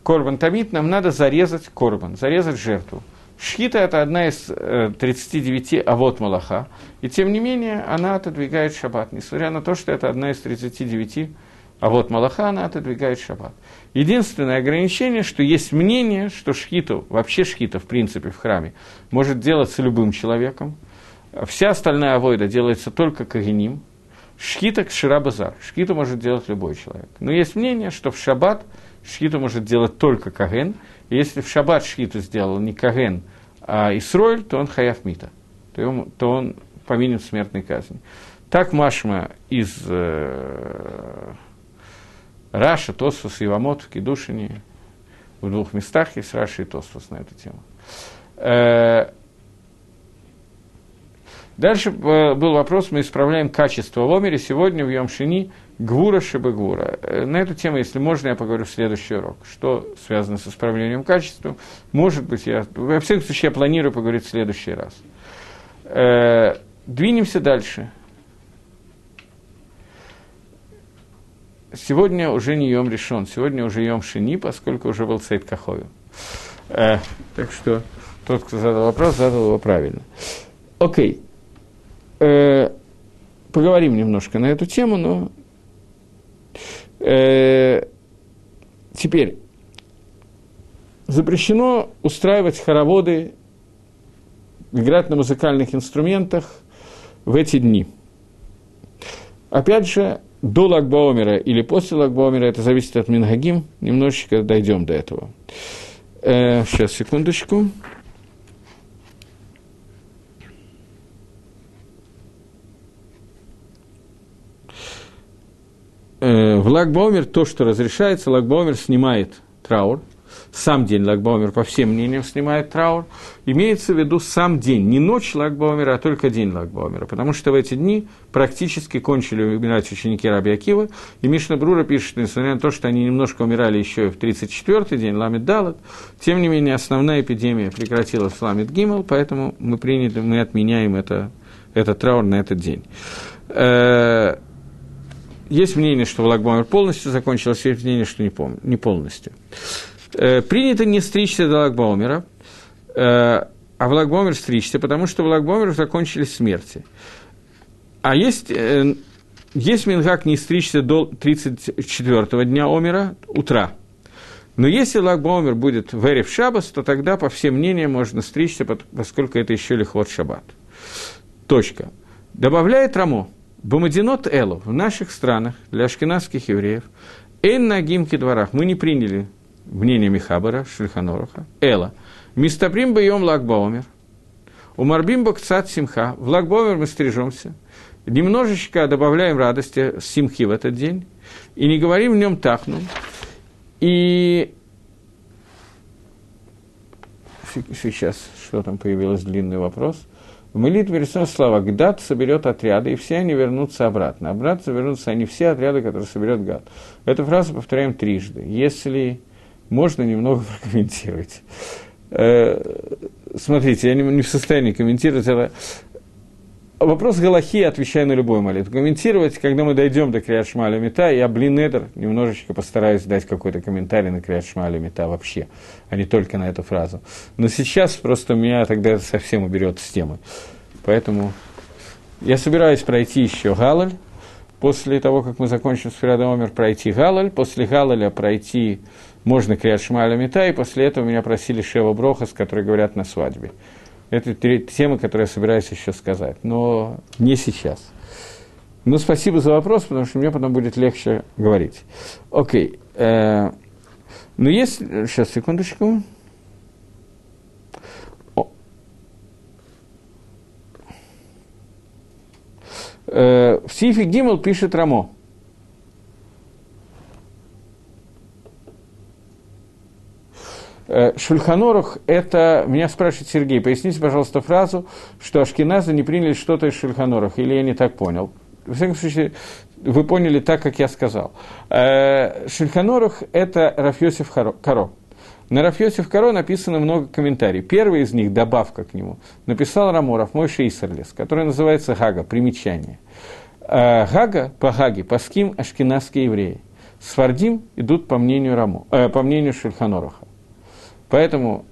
корбан тамид, нам надо зарезать корбан, зарезать жертву. Шхита – это одна из э, 39 авод Малаха, и тем не менее она отодвигает шаббат, несмотря на то, что это одна из 39 авод Малаха, она отодвигает шаббат. Единственное ограничение, что есть мнение, что шхиту, вообще шхита в принципе в храме, может делаться любым человеком – Вся остальная авойда делается только кагеним. Шхита – ширабазар. Шхиту может делать любой человек. Но есть мнение, что в шаббат шхиту может делать только каген. И если в шаббат шхиту сделал не каген, а Исроэль, то он хаяв мита. То он, то он повинен смертной казни. Так Машма из э, Раша, Тосфос в Йевамот, в Кидушине в двух местах есть Раша и Тосфос на эту тему. Э, Дальше э, был вопрос, мы исправляем качество в Омере. Сегодня в יום שני גבורה שבגבורה. Э, на эту тему, если можно, я поговорю в следующий урок. Что связано с исправлением качества? Может быть, я... Во всяком случае, я планирую поговорить в следующий раз. Э, двинемся дальше. Сегодня уже не Йом решен, сегодня уже Йом Шини, поскольку уже был Сейд Кахою. Э, так что тот, кто задал вопрос, задал его правильно. Окей. Okay э, поговорим немножко на эту тему, но э, теперь запрещено устраивать хороводы, играть на музыкальных инструментах в эти дни. Опять же, до Лагбаомера или после Лагбаомера, это зависит от Мингагим, немножечко дойдем до этого. Э, сейчас, секундочку. Э, в Лагбаумер то, что разрешается, Лагбаумер снимает траур. Сам день Лагбаумер, по всем мнениям, снимает траур. Имеется в виду сам день, не ночь Лагбаумера, а только день Лагбаумера. Потому что в эти дни практически кончили умирать ученики Раби Акива. И Мишна Брура пишет, несмотря на то, что они немножко умирали еще в 34-й день, Ламит Далат, тем не менее основная эпидемия прекратилась в Ламит Гимал, поэтому мы, приняли, мы отменяем это, этот траур на этот день. Есть мнение, что Лагбомер полностью закончился, есть мнение, что не, пом- не полностью. Э, принято не стричься до Лагбомера, э, а в Лагбомер стричься, потому что в Лагбомер закончились смерти. А есть э, есть Мингак не стричься до 34-го дня Омера, утра. Но если Лагбаумер будет в Эрев Шабас, то тогда, по всем мнениям, можно стричься, поскольку это еще лихвот Шаббат. Точка. Добавляет Рамо. Бамадинот Элу в наших странах для ашкенадских евреев Эн на гимке дворах мы не приняли мнение Михабара, Шульханоруха, Эла. Мистаприм бьем лагбаумер. У Марбим Бакцат Симха. В лагбаумер мы стрижемся. Немножечко добавляем радости Симхи в этот день. И не говорим в нем тахну. И сейчас, что там появилось, длинный вопрос. В молитве рисуем слова «Гдат соберет отряды, и все они вернутся обратно». Обратно вернутся они все отряды, которые соберет Гад. Эту фразу повторяем трижды. Если можно немного прокомментировать. Э, смотрите, я не в состоянии комментировать это. Вопрос Галахи отвечаю на любой молитву. Комментировать, когда мы дойдем до Криат Шмаля Мета, я, блин, Эдер, немножечко постараюсь дать какой-то комментарий на Криат Шмаля Мета вообще, а не только на эту фразу. Но сейчас просто меня тогда это совсем уберет с темы. Поэтому я собираюсь пройти еще Галаль. После того, как мы закончим с Фирадомер, пройти Галаль. После Галаля пройти можно Криат Шмаля Мета. И после этого меня просили Шева Брохас, которые говорят на свадьбе. Это тема, которую я собираюсь еще сказать, но не сейчас. Ну, спасибо за вопрос, потому что мне потом будет легче говорить. Окей. Э, ну, есть... Сейчас, секундочку. Э, в Сифе Гимл пишет Рамо. Шульханорух – это, меня спрашивает Сергей, поясните, пожалуйста, фразу, что Ашкиназы не приняли что-то из Шульханоруха, или я не так понял. В всяком случае, вы поняли так, как я сказал. Э, Шульханорух – это Рафьосиф Каро. На Рафьосиф Каро написано много комментариев. Первый из них, добавка к нему, написал Раморов, мой Шейсерлес, который называется Гага, примечание. Э, Гага, по Гаге, по ским ашкенадские евреи. Свардим идут по мнению, Рамо, э, по мнению Шульханоруха. Поэтому,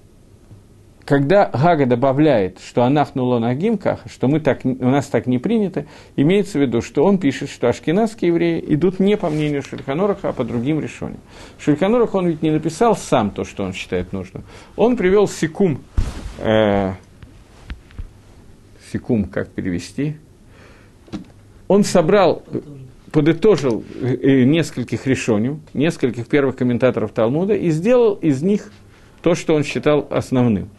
когда Гага добавляет, что анахнуло на гимках, что мы так, у нас так не принято, имеется в виду, что он пишет, что ашкенадские евреи идут не по мнению Шульханоraха, а по другим решениям. Шульханорах он ведь не написал сам то, что он считает нужным. Он привел секум, э, секум, как перевести, он собрал подытожил э, нескольких решений, нескольких первых комментаторов Талмуда и сделал из них то, что он считал основным.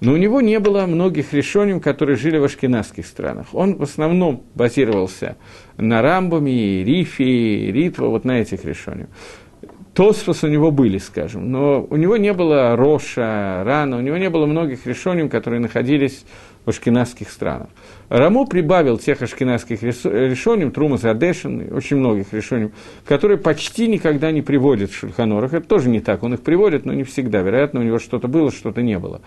Но у него не было многих решений, которые жили в ашкенадских странах. Он в основном базировался на Рамбаме, Рифе, Ритва, вот на этих решениях. Тосфос у него были, скажем, но у него не было Роша, Рана, у него не было многих решений, которые находились в ашкенадских странах. Рамо прибавил тех ашкенадских решений, Трума Задешин, очень многих решений, которые почти никогда не приводят в Шульханорах. Это тоже не так, он их приводит, но не всегда. Вероятно, у него что-то было, что-то не было.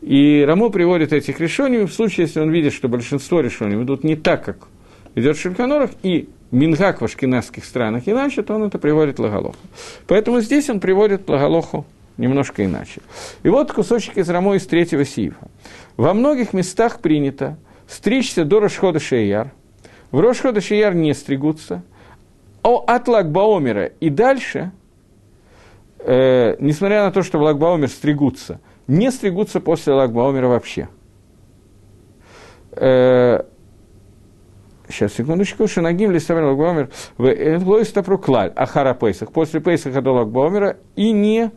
И Рамо приводит этих решений в случае, если он видит, что большинство решений идут не так, как идет в Шульханорах, и Мингак в ашкенадских странах иначе, то он это приводит Лагалоху. Поэтому здесь он приводит Лагалоху немножко иначе. И вот кусочек из Рамо из третьего сифа. Во многих местах принято стричься до Рошхода Шеяр. В Рошхода Шеяр не стригутся. О, от Лагбаомера и дальше, э, несмотря на то, что в Лагбаомер стригутся, не стригутся после Лагбаомера вообще. Э, Сейчас, секундочку. Шинагим листамер лагбаумер в стапру клаль ахара пейсах. После пейсаха до лагбаумера и не...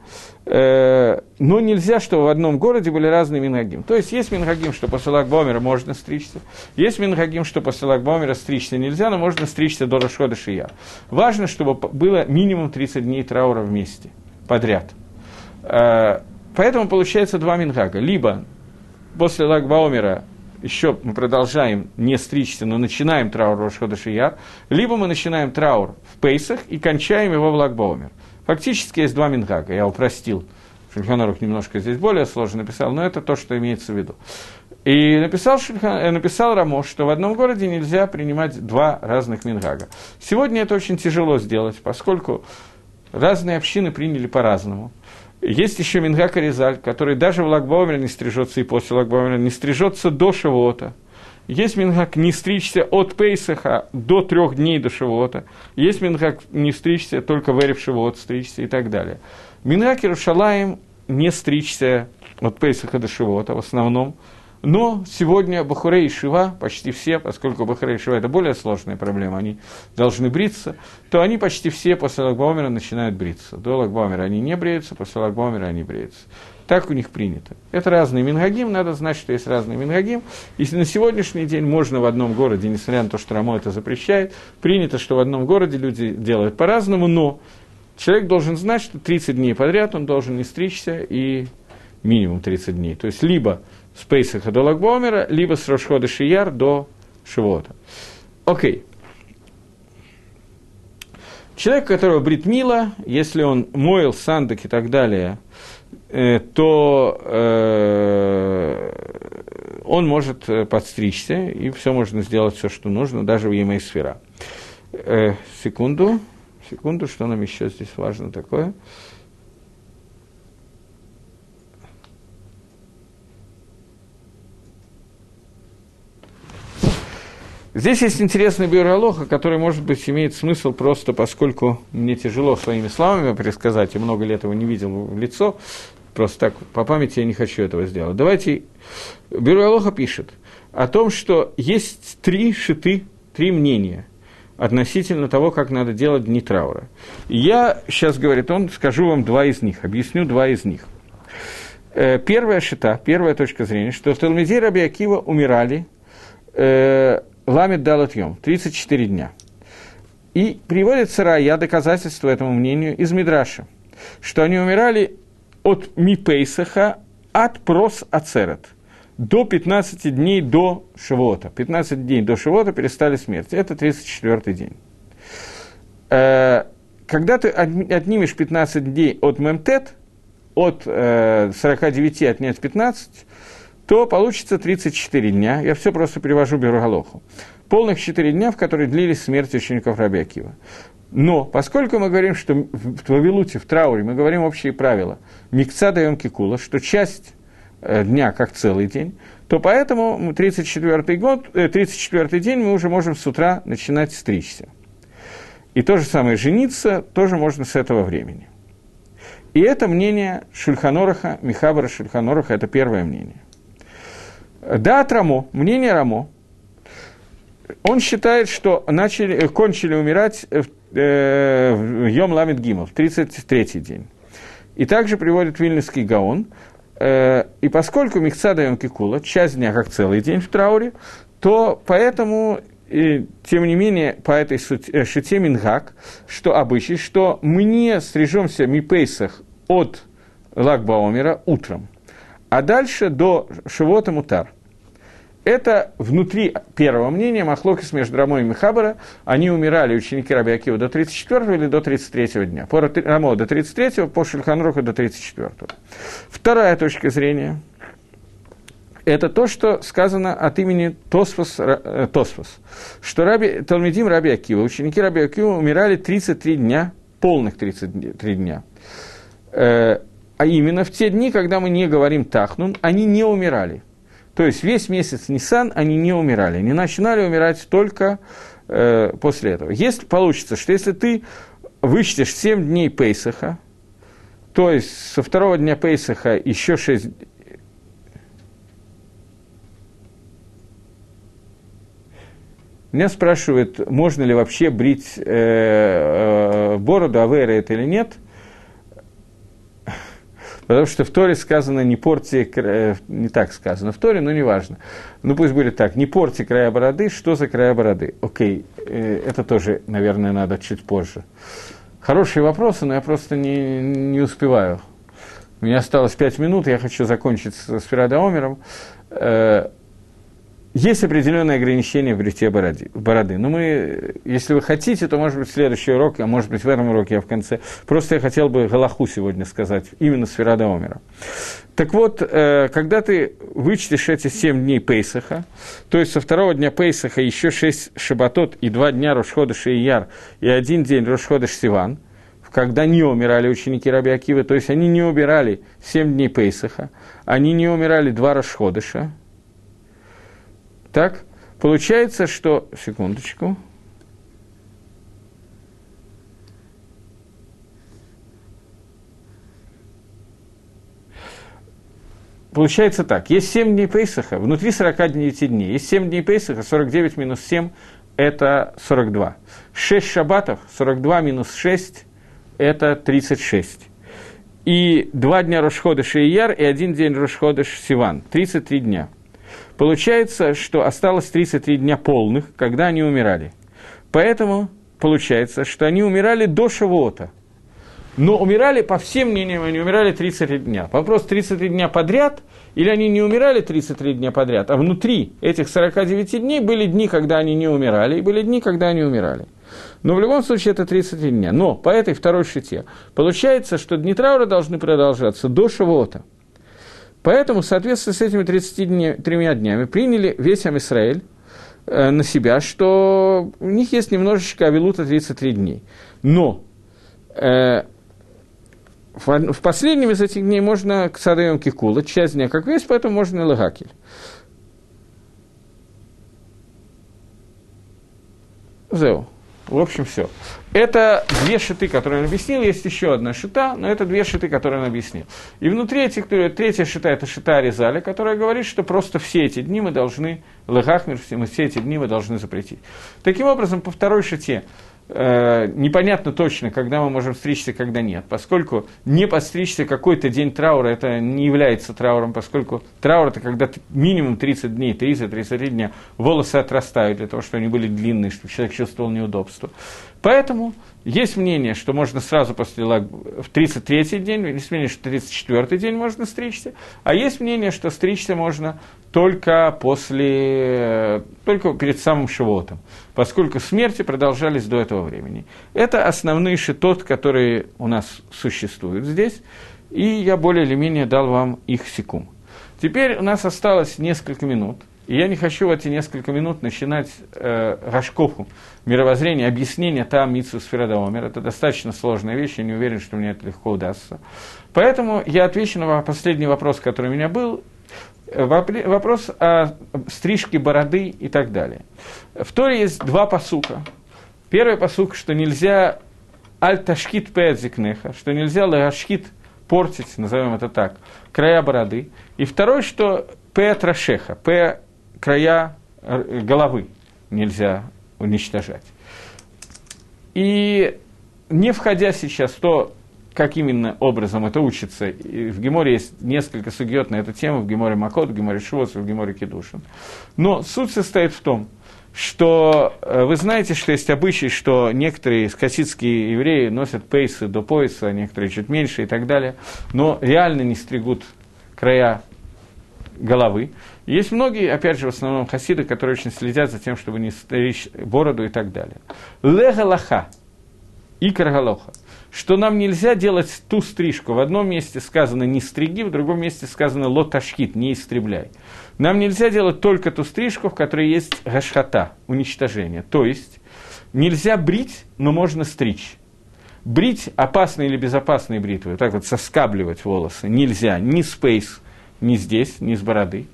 Э, но нельзя, чтобы в одном городе были разные мингагим. То есть есть мингагим, что после лагбаумера можно стричься. Есть мингагим, что после лагбаумера стричься нельзя, но можно стричься до Рашхода Шия. Важно, чтобы было минимум 30 дней траура вместе, подряд. Э, поэтому получается два мингага. Либо после лагбаумера еще мы продолжаем не стричься, но начинаем траур Рошхода Шияр, либо мы начинаем траур в Пейсах и кончаем его в Лагбаумер. Фактически есть два мингага, я упростил. Шульханорух немножко здесь более сложно написал, но это то, что имеется в виду. И написал, Шульхан, э, написал Рамош, что в одном городе нельзя принимать два разных мингага. Сегодня это очень тяжело сделать, поскольку разные общины приняли по-разному. Есть еще Мингак Аризаль, который даже в Лагбаумере не стрижется и после Лагбаумера не стрижется до Шавуота. есть минхак не стричься от Пейсаха до трех дней до Шивота, есть минхак не стричься только в Эрев Шивот стричься и так далее. Минхак Иерушалаем не стричься от Пейсаха до Шивота в основном, но сегодня Бахурей и Шива, почти все, поскольку Бахурей и Шива – это более сложная проблема, они должны бриться, то они почти все после Лагбаумера начинают бриться. До Лагбаумера они не бреются, после Лагбаумера они бреются. Так у них принято. Это разные мингагим, надо знать, что есть разные мингагим. Если на сегодняшний день можно в одном городе, несмотря на то, что Рамо это запрещает, принято, что в одном городе люди делают по-разному, но человек должен знать, что 30 дней подряд он должен не стричься и минимум 30 дней. То есть либо с Пейсаха до Лагбомера, либо с Рошхода Шияр до Шивота. Окей. Человек, у которого брит мила, если он моил сандок и так далее, э, то э, он может э, подстричься, и все можно сделать, все, что нужно, даже в Емей сфера. Э, секунду, секунду, что нам еще здесь важно такое. Здесь есть интересный биоролог, который, может быть, имеет смысл просто, поскольку мне тяжело своими словами пересказать, и много лет его не видел в лицо, просто так, по памяти я не хочу этого сделать. Давайте, биоролога пишет о том, что есть три шиты, три мнения относительно того, как надо делать дни траура. я сейчас, говорит он, скажу вам два из них, объясню два из них. Э, первая шита, первая точка зрения, что в Талмеде Раби Акива умирали Ламит Далатьем, 34 дня. И приводит Сарая доказательство этому мнению из Мидраша, что они умирали от Мипейсаха от прос ацерет до 15 дней до Шивота. 15 дней до Шивота перестали смерть. Это 34 день. Э, когда ты отнимешь 15 дней от Мемтет, от 49 э, отнять 15, то получится 34 дня. Я все просто перевожу Бергалоху. Полных 4 дня, в которые длились смерти учеников Раби Акива. Но поскольку мы говорим, что в Вавилуте, в трауре, мы говорим общие правила, микца даем кикула, что часть э, дня как целый день, то поэтому 34 год, 34 э, день мы уже можем с утра начинать стричься. И то же самое жениться тоже можно с этого времени. И это мнение Шульханораха, Михабара Шульханораха, это первое мнение. Да, от Рамо, мнение Рамо, он считает, что начали, кончили умирать в, э, в Йом Ламит Гимов, 33-й день. И также приводит Вильнюсский Гаон. Э, и поскольку Михца даем Кикула, часть дня как целый день в трауре, то поэтому, и, тем не менее, по этой э, шите Мингак, что обычай, что мы не стрижемся Мипейсах от Лагбаумера утром. А дальше до Шивота Мутар. Это внутри первого мнения, Махлокис между Рамо и Михабара, они умирали, ученики Раби Акива, до 34 или до 33 дня. По Рамо до 33, по Шульханруху до 34. Вторая точка зрения – это то, что сказано от имени Тосфос, э, Тосфос что Раби, Талмедим Раби Акива, ученики Раби Акива умирали 33 дня, полных 33 дня. А именно в те дни, когда мы не говорим Тахнун, они не умирали. То есть весь месяц Нисан они не умирали, они начинали умирать только э, после этого. Если получится, что если ты вычтешь 7 дней Пейсаха, то есть со второго дня Пейсаха еще 6 Меня спрашивают, можно ли вообще брить э, э, бороду, авера это или нет. Потому что в Торе сказано не порти, э, не так сказано в Торе, но неважно. Ну пусть будет так, не порти края бороды, что за края бороды? Окей, э, это тоже, наверное, надо чуть позже. Хорошие вопросы, но я просто не, не успеваю. У меня осталось пять минут, я хочу закончить с, Ферадоомером. Э, есть определенные ограничения в бритье бороды, бороды. Но мы, если вы хотите, то, может быть, следующий урок, а может быть, в этом уроке я в конце. Просто я хотел бы Галаху сегодня сказать, именно с Ферада Омера. Так вот, э, когда ты вычтешь эти семь дней Пейсаха, то есть со второго дня Пейсаха еще шесть шабатот и два дня Рошхода Шияр и один день Рошхода Сиван, когда не умирали ученики Раби Акивы, то есть они не умирали семь дней Пейсаха, они не умирали два Рошходыша, так? получается, что... Секундочку. Получается так, есть 7 дней Пейсаха, внутри 49 дней. Есть 7 дней Пейсаха, 49 минус 7 – это 42. 6 шабатов, 42 минус 6 – это 36. И два дня Рошходыша и Яр, и один день Рошходыш Сиван, 33 дня. Получается, что осталось 33 дня полных, когда они умирали. Поэтому получается, что они умирали до Шавуота – но умирали, по всем мнениям, они умирали 33 дня. Вопрос, 33 дня подряд, или они не умирали 33 дня подряд, а внутри этих 49 дней были дни, когда они не умирали, и были дни, когда они умирали. Но в любом случае это 33 дня. Но по этой второй шите получается, что дни траура должны продолжаться до Шавуота. Поэтому, в соответствии с этими 33 днями, приняли весь Амисраэль э, на себя, что у них есть немножечко авилута 33 дней. Но э, в, в последнем из этих дней можно к Садаем Кикула, часть дня как весь, поэтому можно и Лагакель. Зеу. В общем, все. Это две шиты, которые он объяснил. Есть еще одна шита, но это две шиты, которые он объяснил. И внутри этих, третья шита – это шита Аризаля, которая говорит, что просто все эти дни мы должны, Лехахмир, все эти дни мы должны запретить. Таким образом, по второй шите непонятно точно, когда мы можем стричься, когда нет, поскольку не подстричься какой-то день траура, это не является трауром, поскольку траур это когда минимум 30 дней, 30-33 дня волосы отрастают для того, чтобы они были длинные, чтобы человек чувствовал неудобство. Поэтому есть мнение, что можно сразу после лаг... в 33-й день, есть мнение, что 34-й день можно стричься, а есть мнение, что стричься можно только после, только перед самым Шивотом, поскольку смерти продолжались до этого времени. Это основные шитот, которые у нас существуют здесь, и я более или менее дал вам их секум. Теперь у нас осталось несколько минут – и я не хочу в эти несколько минут начинать э, Рашкову, мировоззрение, объяснение там Митсу Сферадомер. Это достаточно сложная вещь, я не уверен, что мне это легко удастся. Поэтому я отвечу на последний вопрос, который у меня был. Вопрос о стрижке бороды и так далее. В Торе есть два посука. Первый посук, что нельзя аль-ташкит пэдзикнеха, что нельзя лагашкит портить, назовем это так, края бороды. И второй, что п трашеха, п края э, головы нельзя уничтожать. И не входя сейчас в то, как именно образом это учится, в Геморе есть несколько сугиот на эту тему, в Геморе Макот, в Геморе Швоц, в Геморе Кедушин. Но суть состоит в том, что э, вы знаете, что есть обычай, что некоторые хасидские евреи носят пейсы до пояса, некоторые чуть меньше и так далее, но реально не стригут края головы. Есть многие, опять же, в основном хасиды, которые очень следят за тем, чтобы не стричь бороду и так далее. Легалаха и каргалоха. Что нам нельзя делать ту стрижку. В одном месте сказано «не стриги», в другом месте сказано «лоташхит», «не истребляй». Нам нельзя делать только ту стрижку, в которой есть гашхата, уничтожение. То есть нельзя брить, но можно стричь. Брить опасные или безопасные бритвы, так вот соскабливать волосы нельзя, ни спейс, ни здесь, ни с бороды.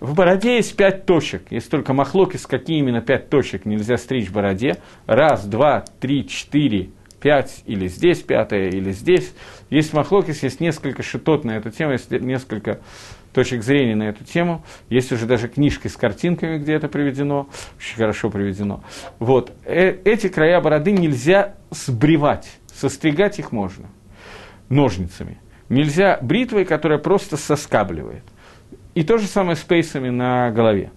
В бороде есть пять точек. Есть только махлокис, какие именно пять точек нельзя стричь в бороде. Раз, два, три, четыре, пять, или здесь пятая, или здесь. Есть махлокис, есть несколько шитот на эту тему, есть несколько точек зрения на эту тему. Есть уже даже книжки с картинками, где это приведено, очень хорошо приведено. Вот. Э эти края бороды нельзя сбривать, состригать их можно ножницами. Нельзя бритвой, которая просто соскабливает. И то же самое с пейсами на голове.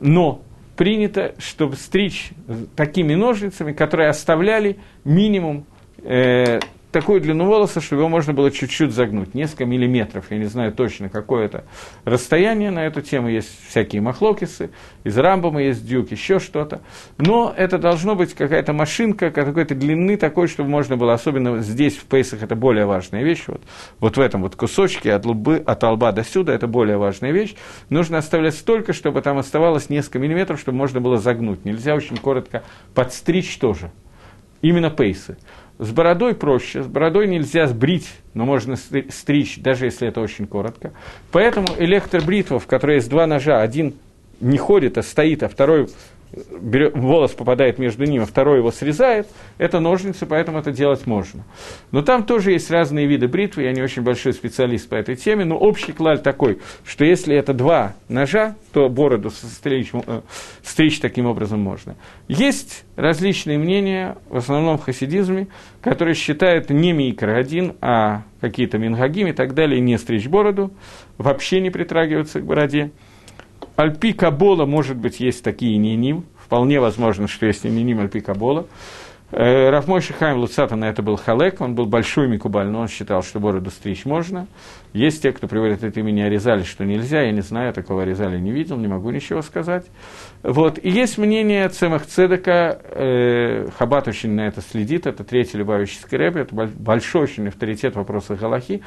Но принято, чтобы стричь такими ножницами, которые оставляли минимум э, такую длину волоса, чтобы его можно было чуть-чуть загнуть, несколько миллиметров, я не знаю точно, какое это расстояние на эту тему, есть всякие махлокисы, из рамбома есть дюк, еще что-то, но это должно быть какая-то машинка какой-то длины такой, чтобы можно было, особенно здесь, в пейсах, это более важная вещь, вот, вот в этом вот кусочке от, лбы, от лба до сюда, это более важная вещь, нужно оставлять столько, чтобы там оставалось несколько миллиметров, чтобы можно было загнуть, нельзя очень коротко подстричь тоже, именно пейсы. С бородой проще, с бородой нельзя сбрить, но можно стричь, даже если это очень коротко. Поэтому электробритва, в которой есть два ножа, один не ходит, а стоит, а второй берет, волос попадает между ними, второй его срезает, это ножницы, поэтому это делать можно. Но там тоже есть разные виды бритвы, я не очень большой специалист по этой теме, но общий клаль такой, что если это два ножа, то бороду стричь, э, стричь таким образом можно. Есть различные мнения, в основном в хасидизме, которые считают не микро один, а какие-то мингагим и так далее, не стричь бороду, вообще не притрагиваться к бороде. Альпи Кабола, может быть, есть такие ниним. Вполне возможно, что есть ниним Альпи Кабола. Э, Рафмой Шихайм Луцата на это был халек, он был большой микубаль, но он считал, что бороду стричь можно. Есть те, кто приводит это имени Аризали, что нельзя, я не знаю, такого Аризали не видел, не могу ничего сказать. Вот. И есть мнение Цемах Цедека, э, Хабат очень на это следит, это третий Любавический рэб, это большой очень авторитет в вопросах Галахи,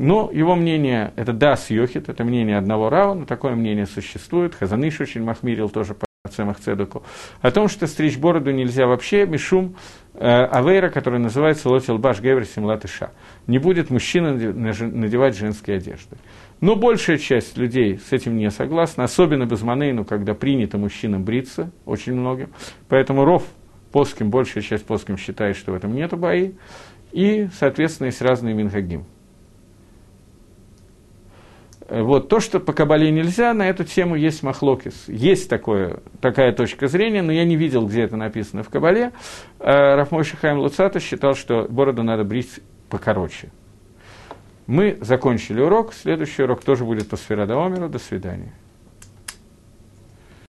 но его мнение, это Дас Йохит, это мнение одного Рава, но такое мнение существует. Хазаныш очень махмирил тоже по Цемах Цедеку. О том, что стричь бороду нельзя вообще, Мишум э, Авейра, который называется Лотил Баш Гевер Симлатыша. Не будет мужчина надевать женские одежды. Но большая часть людей с этим не согласна, особенно без манейну, когда принято мужчинам бриться, очень многим. Поэтому ров плоским, большая часть плоским считает, что в этом нет бои. И, соответственно, есть разные минхагим. Вот, то, что по Кабале нельзя, на эту тему есть махлокис. Есть такое, такая точка зрения, но я не видел, где это написано в Кабале. Э, Рафмой Шахаем Луцата считал, что бороду надо брить покороче. Мы закончили урок. Следующий урок тоже будет по Сферадоомеру. До свидания.